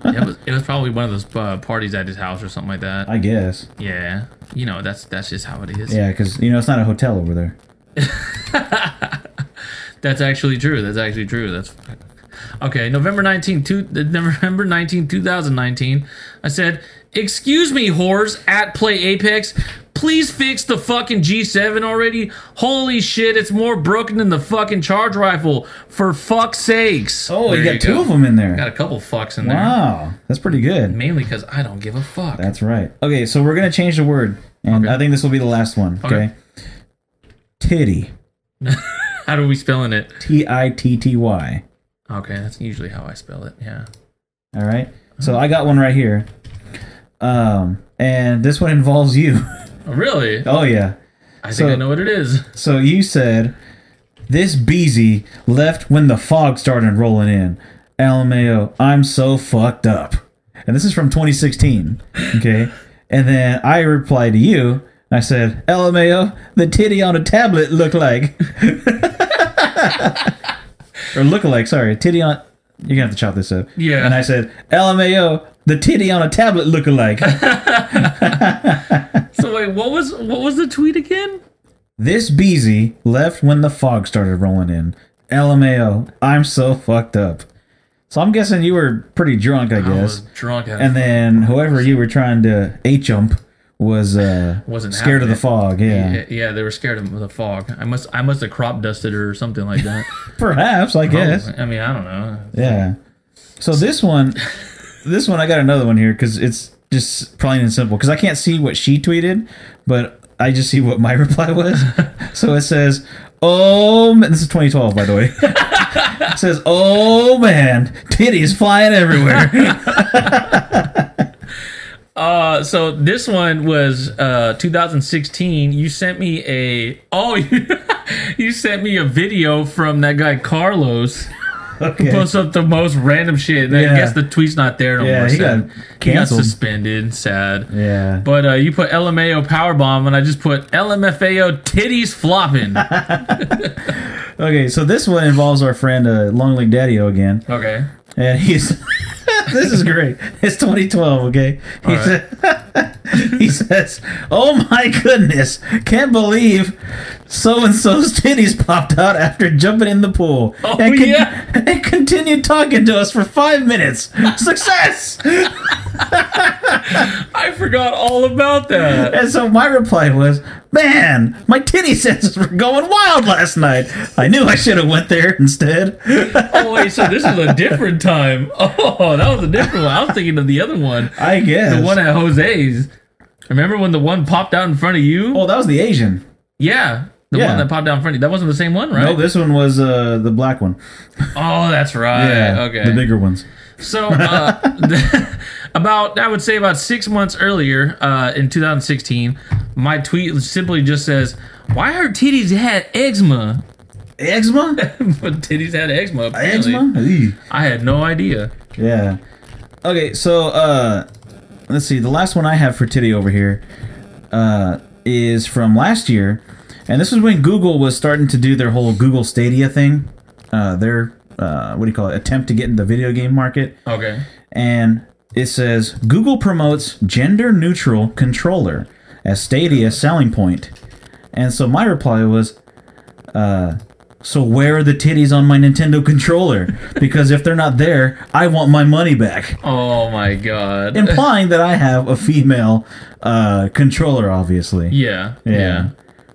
it was, it was probably one of those uh, parties at his house or something like that. I guess. yeah, you know that's that's just how it is. Yeah, because, you know, it's not a hotel over there. <laughs> That's actually true. That's actually true. That's okay. November 19, two, November 19, 2019. I said, "Excuse me, whores at Play Apex. Please fix the fucking G7 already. Holy shit, it's more broken than the fucking charge rifle. For fuck's sakes." Oh, There you got two go. of them in there. Got a couple fucks in there. Wow, that's pretty good. Mainly because I don't give a fuck. That's right. Okay, so we're gonna change the word, and Okay. I think this will be the last one. Okay. Okay. Titty. <laughs> How are we spelling it? T I T T Y. Okay, that's usually how I spell it. Yeah. All right. So I got one right here. Um, and this one involves you. <laughs> Oh, really? oh yeah. I think so- I know what it is. So you said this Beezy left when the fog started rolling in. LMAO, I'm so fucked up. And this is from 2016. Okay. and then I replied to you. I said, LMAO, the titty on a tablet look like. <laughs> or look alike, sorry. Titty on. You're gonna have to chop this up. Yeah. And I said, LMAO, the titty on a tablet look alike. <laughs> So wait, what was what was the tweet again? This Beezy left when the fog started rolling in. LMAO, I'm so fucked up. So I'm guessing you were pretty drunk, I I guess. was drunk and, And then whoever you were trying to H jump was uh Wasn't scared of the fog. Yeah. yeah, yeah, they were scared of the fog. I must I must have crop dusted or something like that. <laughs> Perhaps, I guess. Probably. I mean, I don't know. Yeah. So this one, <laughs> this one, I got another one here because it's just plain and simple. Because I can't see what she tweeted, but I just see what my <laughs> reply was. <laughs> so it says, "Oh, man, this is 2012, by the way." <laughs> it says, "Oh man, titties flying everywhere." Uh, so this one was uh 2016. You sent me a oh you, you sent me a video from that guy Carlos. Okay. Post up the most random shit. And I guess the tweet's not there no Yeah, more. he sad. got he got suspended. Sad. Yeah. But uh, you put LMAO powerbomb, and I just put LMFAO titties flopping. <laughs> <laughs> Okay. So this one involves our friend uh, Long Leg Daddy again. okay. and he's <laughs> this is great. It's 2012. Okay, he, right. sa- <laughs> he says, "Oh my goodness, can't believe so and so's titties popped out after jumping in the pool, Oh, and, yeah. <laughs> and continued talking to us for five minutes. Success!" <laughs> I forgot all about that. and so my reply was, "Man, my titty senses were going wild last night. I knew I should have went there instead." Oh wait, so this is a different time. Oh, that was a different one. I was thinking of the other one, <laughs> I guess the one at Jose's. Remember when the one popped out in front of you? Oh, that was the Asian. Yeah, the Yeah. one that popped out in front of you. That wasn't the same one, right? No, this one was uh, the black one. Oh, that's right. okay. the bigger ones. So, uh, <laughs> about I would say about six months earlier, uh, in 2016, my tweet simply just says, "Why her titties had eczema?" Eczema? <laughs> but titties had eczema. apparently. Eczema? Eey. I had no idea. Yeah. Okay, so uh let's see. The last one I have for titty over here uh is from last year. And this was when Google was starting to do their whole Google Stadia thing. Uh their uh what do you call it? Attempt to get in the video game market. Okay. And it says Google promotes gender neutral controller as Stadia selling point. And so my reply was uh so where are the titties on my Nintendo controller? Because if they're not there, I want my money back Oh my god. implying that I <laughs> have a female uh, controller, obviously. yeah, Yeah. yeah.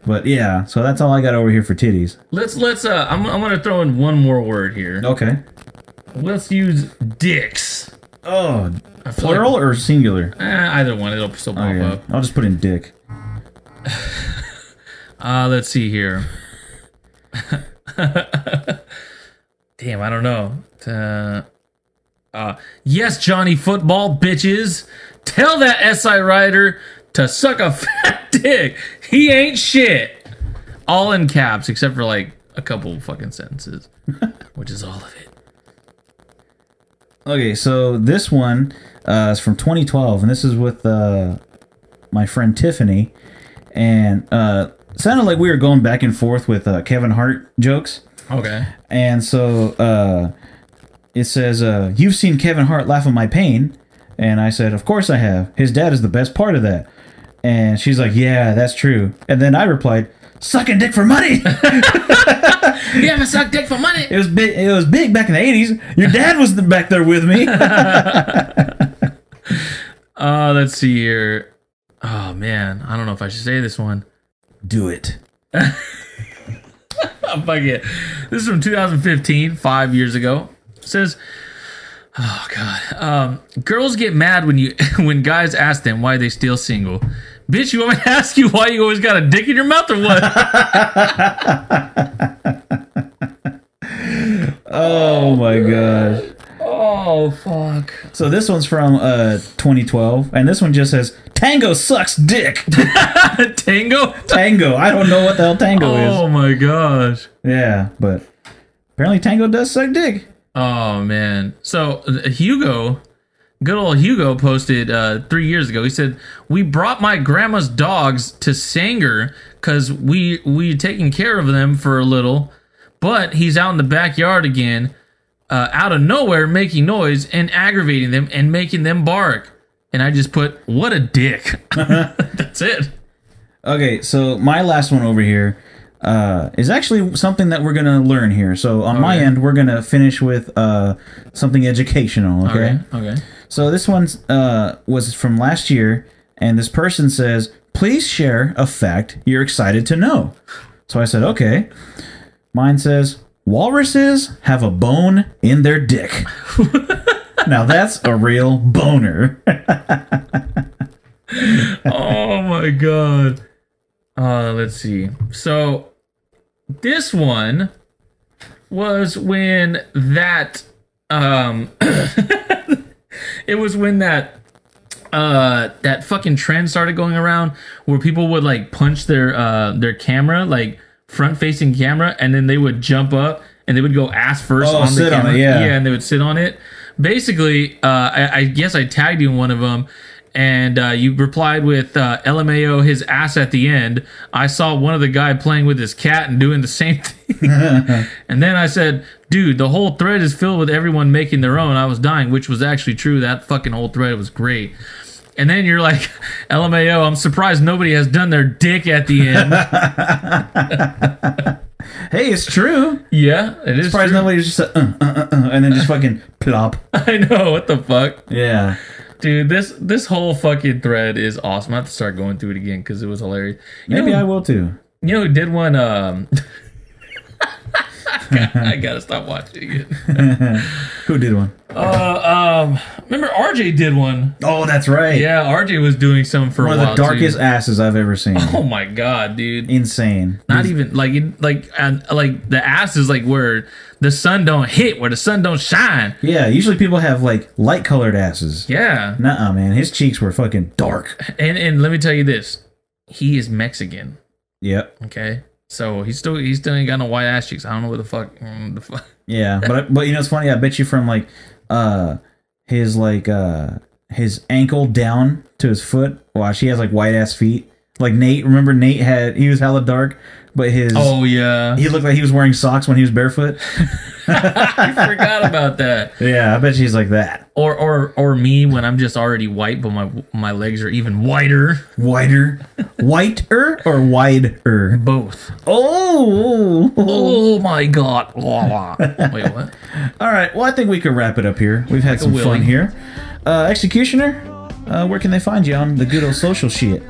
But yeah, so that's all I got over here for titties. Let's let's uh I'm I'm gonna throw in one more word here. Okay. Let's use dicks. Oh, plural like- or singular? eh, either one, it'll still pop Okay. up. I'll just put in dick. <laughs> Uh let's see here. <laughs> <laughs> Damn, I don't know. Uh, uh yes, Johnny football bitches. Tell that SI rider to suck a <laughs> fat dick. He ain't shit. All in caps except for like a couple fucking sentences, <laughs> which is all of it. Okay, so this one uh, is from 2012, and this is with uh, my friend Tiffany, and uh, sounded like we were going back and forth with uh, Kevin Hart jokes. Okay. And so uh, it says, uh, You've seen Kevin Hart laugh at my pain. And I said, Of course I have. His dad is the best part of that. And she's like, Yeah, that's true. And then I replied, Sucking dick for money. <laughs> You haven't sucked dick for money. it was big. It was big back in the eighties. Your dad was back there with me. <laughs> <laughs> Uh, let's see here. Oh man, I don't know if I should say this one. Do it. <laughs> Oh, fuck it. This is from 2015, five years ago. It says, "Oh God, um, girls get mad when you <laughs> when guys ask them why they still single. Bitch, you want me to ask you why you always got a dick in your mouth or what? <laughs> Oh my gosh. Oh fuck. So this one's from uh 2012, and this one just says Tango sucks dick. <laughs> Tango. Tango. I don't know what the hell Tango is. Oh my gosh. Yeah, but apparently Tango does suck dick. Oh man. So uh, Hugo, good old Hugo posted uh, three years ago. He said, "We brought my grandma's dogs to Sanger because we we taking care of them for a little, but he's out in the backyard again, uh, out of nowhere, making noise and aggravating them and making them bark." And I just put, "What a dick." <laughs> That's it. Okay, so my last one over here uh, is actually something that we're gonna learn here. So on my end, we're gonna finish with uh, something educational. Okay. Okay. Okay. So this one uh, was from last year, and this person says, "Please share a fact you're excited to know." So I said, "Okay." Mine says, "Walruses have a bone in their dick." <laughs> now that's a real boner. <laughs> oh my god. Uh let's see. So this one was when that um <laughs> it was when that uh that fucking trend started going around where people would like punch their uh their camera like front facing camera and then they would jump up and they would go ass first Oh, on the sit on camera it, yeah. yeah and they would sit on it basically uh i, I guess i tagged you in one of them and uh, you replied with uh, LMAO his ass at the end. I saw one of the guy playing with his cat and doing the same <laughs> thing. <laughs> and then I said, dude, the whole thread is filled with everyone making their own. I was dying, which was actually true. That fucking whole thread was great. And then you're like, <laughs> LMAO, I'm surprised nobody has done their dick at the end. <laughs> hey, it's true. yeah, it is. Surprised true. nobody's just uh, uh, uh, uh, and then just fucking plop. <laughs> I know what the fuck, Yeah. dude. This this whole fucking thread is awesome. I have to start going through it again because it was hilarious. You Maybe know, I will too. You know, who did one. Um, <laughs> I gotta stop watching it. <laughs> Who did one? Uh, um, remember RJ did one. Oh, that's right. Yeah, RJ was doing some for One a of the darkest Too. asses I've ever seen. <laughs> Oh my god, dude! Insane. Not even like it, like and like the ass is like where the sun don't hit, where the sun don't shine. Yeah, usually people have like light colored asses. Yeah, Nuh-uh, man. His cheeks were fucking dark. and and let me tell you this, he is Mexican. Yep. Okay, So he's still he's still ain't got no white ass cheeks. I don't know what the fuck. mm, the fuck. <laughs> Yeah, but but you know it's funny. I bet you from like uh his like uh his ankle down to his foot. Wow, she has like white ass feet. Like Nate, remember Nate had he was hella dark, but his Oh yeah, he looked like he was wearing socks when he was barefoot. <laughs> I forgot about that. yeah, I bet she's like that. Or or or me when I'm just already white, but my my legs are even whiter. Whiter, whiter or wider. Both. Oh, Oh my god. <laughs> Wait, what? all right. Well, I think we could wrap it up here. We've had some fun here. Uh, Executioner, uh, where can they find you on the good old social shit?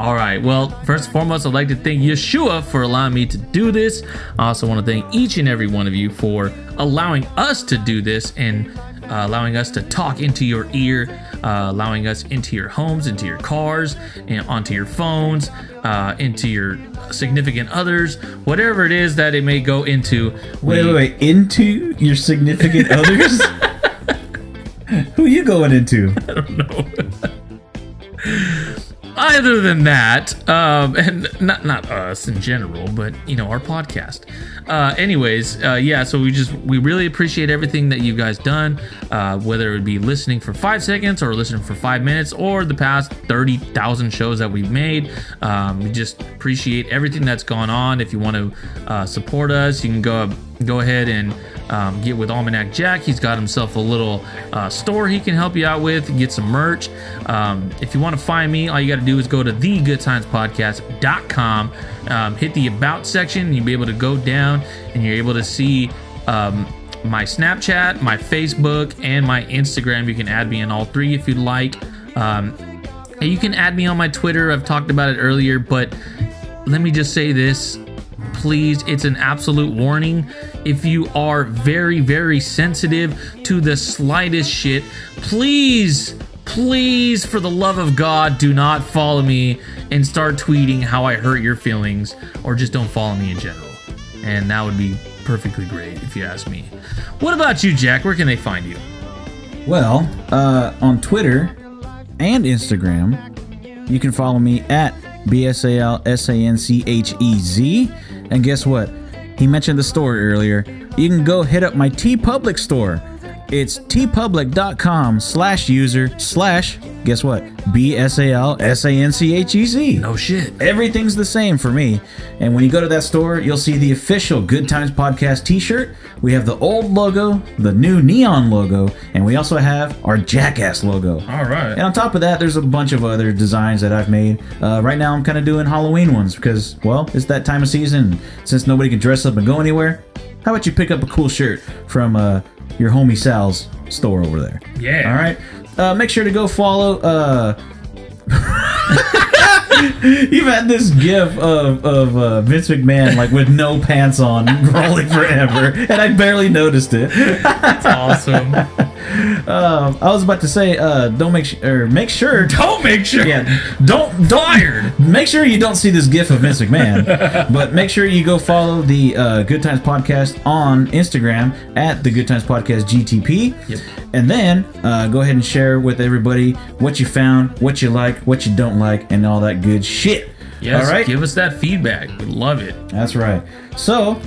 All right. Well, first and foremost, I'd like to thank Yeshua for allowing me to do this. I also want to thank each and every one of you for allowing us to do this and uh, allowing us to talk into your ear, uh, allowing us into your homes, into your cars, and onto your phones, uh, into your significant others, whatever it is that it may go into. Wait, we- wait, wait. Into your significant <laughs> others? <laughs> Who you going into? <laughs> other than that, um, and not not us in general, but you know our podcast. Uh, anyways, uh, yeah. So we just we really appreciate everything that you guys done, uh, whether it would be listening for five seconds or listening for five minutes or the past thirty thousand shows that we've made. Um, we just appreciate everything that's gone on. If you want to uh, support us, you can go go ahead and um, get with Almanac Jack. He's got himself a little uh, store he can help you out with, get some merch. Um, if you want to find me, all you got to do is go to thegoodtimespodcast.com, um, hit the About section, you'll be able to go down and you're able to see um, my Snapchat, my Facebook, and my Instagram. You can add me in all three if you'd like. Um, you can add me on my Twitter. I've talked about it earlier, but let me just say this please it's an absolute warning. If you are very very sensitive to the slightest shit please please for the love of god do not follow me and start tweeting how i hurt your feelings or just don't follow me in general. And that would be perfectly great if you ask me. What about you jack? Where can they find you? Well, uh, on Twitter and Instagram, you can follow me at B-S-A-L-S-A-N-C-H-E-Z. And guess what? He mentioned the store earlier. You can go hit up my TeePublic store. It's teepublic.com slash user slash, guess what? B-S-A-L-S-A-N-C-H-E-Z. no shit Everything's the same for me. And when you go to that store, you'll see the official Good Times Podcast t shirt. We have the old logo, the new neon logo, and we also have our Jackass logo. all right And on top of that, there's a bunch of other designs that I've made. Uh, right now, I'm kind of doing Halloween ones because, well, it's that time of season. Since nobody can dress up and go anywhere, how about you pick up a cool shirt from uh, your homie Sal's store over there? Yeah. All right. Uh, make sure to go follow. Uh, <laughs> <laughs> You've had this gif of, of uh, Vince McMahon like with no pants on <laughs> rolling forever, and I barely noticed it. awesome <laughs> Um, I was about to say, uh, don't make sh- or make sure. don't make sure Yeah, don't don't Fired. Make sure you don't see this gif of Vince McMahon, but make sure you go follow the uh, Good Times Podcast on Instagram at the Good Times Podcast GTP, Yep. and then uh, go ahead and share with everybody what you found, what you like, what you don't like, and all that good shit. yes all right, give us that feedback we love it that's right. So,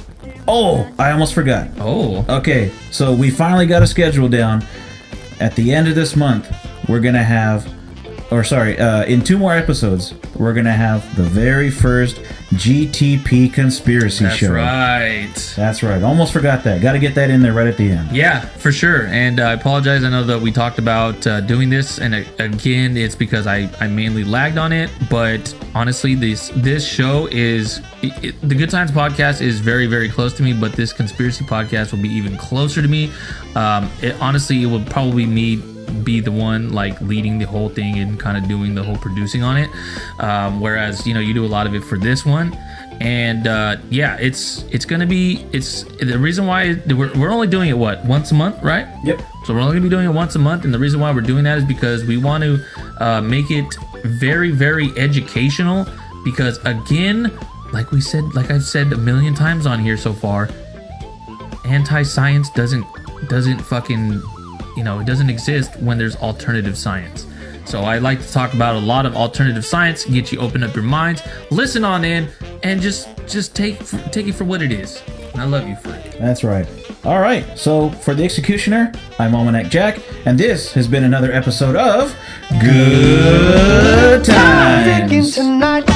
oh, I almost forgot. oh Okay, so we finally got a schedule down. At the end of this month, we're gonna have, or sorry, uh, in two more episodes, we're gonna have the very first GTP conspiracy That's show. That's right. That's right. Almost forgot that. Got to get that in there right at the end. Yeah, for sure. And uh, I apologize. I know that we talked about uh, doing this, and uh, again, it's because I, I mainly lagged on it. But honestly, this this show is it, it- the Good Times podcast is very very close to me. But this conspiracy podcast will be even closer to me. Um, it, honestly, it will probably me be the one like leading the whole thing and kind of doing the whole producing on it. Um, whereas you know you do a lot of it for this one and uh, yeah, it's it's gonna be it's the reason why we're, we're only doing it what once a month, right? Yep. So we're only gonna be doing it once a month, and the reason why we're doing that is because we want to uh, make it very very educational. Because again, like we said, like I've said a million times on here so far, anti-science doesn't doesn't fucking you know it doesn't exist when there's alternative science So I like to talk about a lot of alternative science, get you open up your minds, listen on in, and just just take take it for what it is. I love you for it. That's right. All right. So for the executioner, I'm Almanac Jack, and this has been another episode of Good Times. tonight.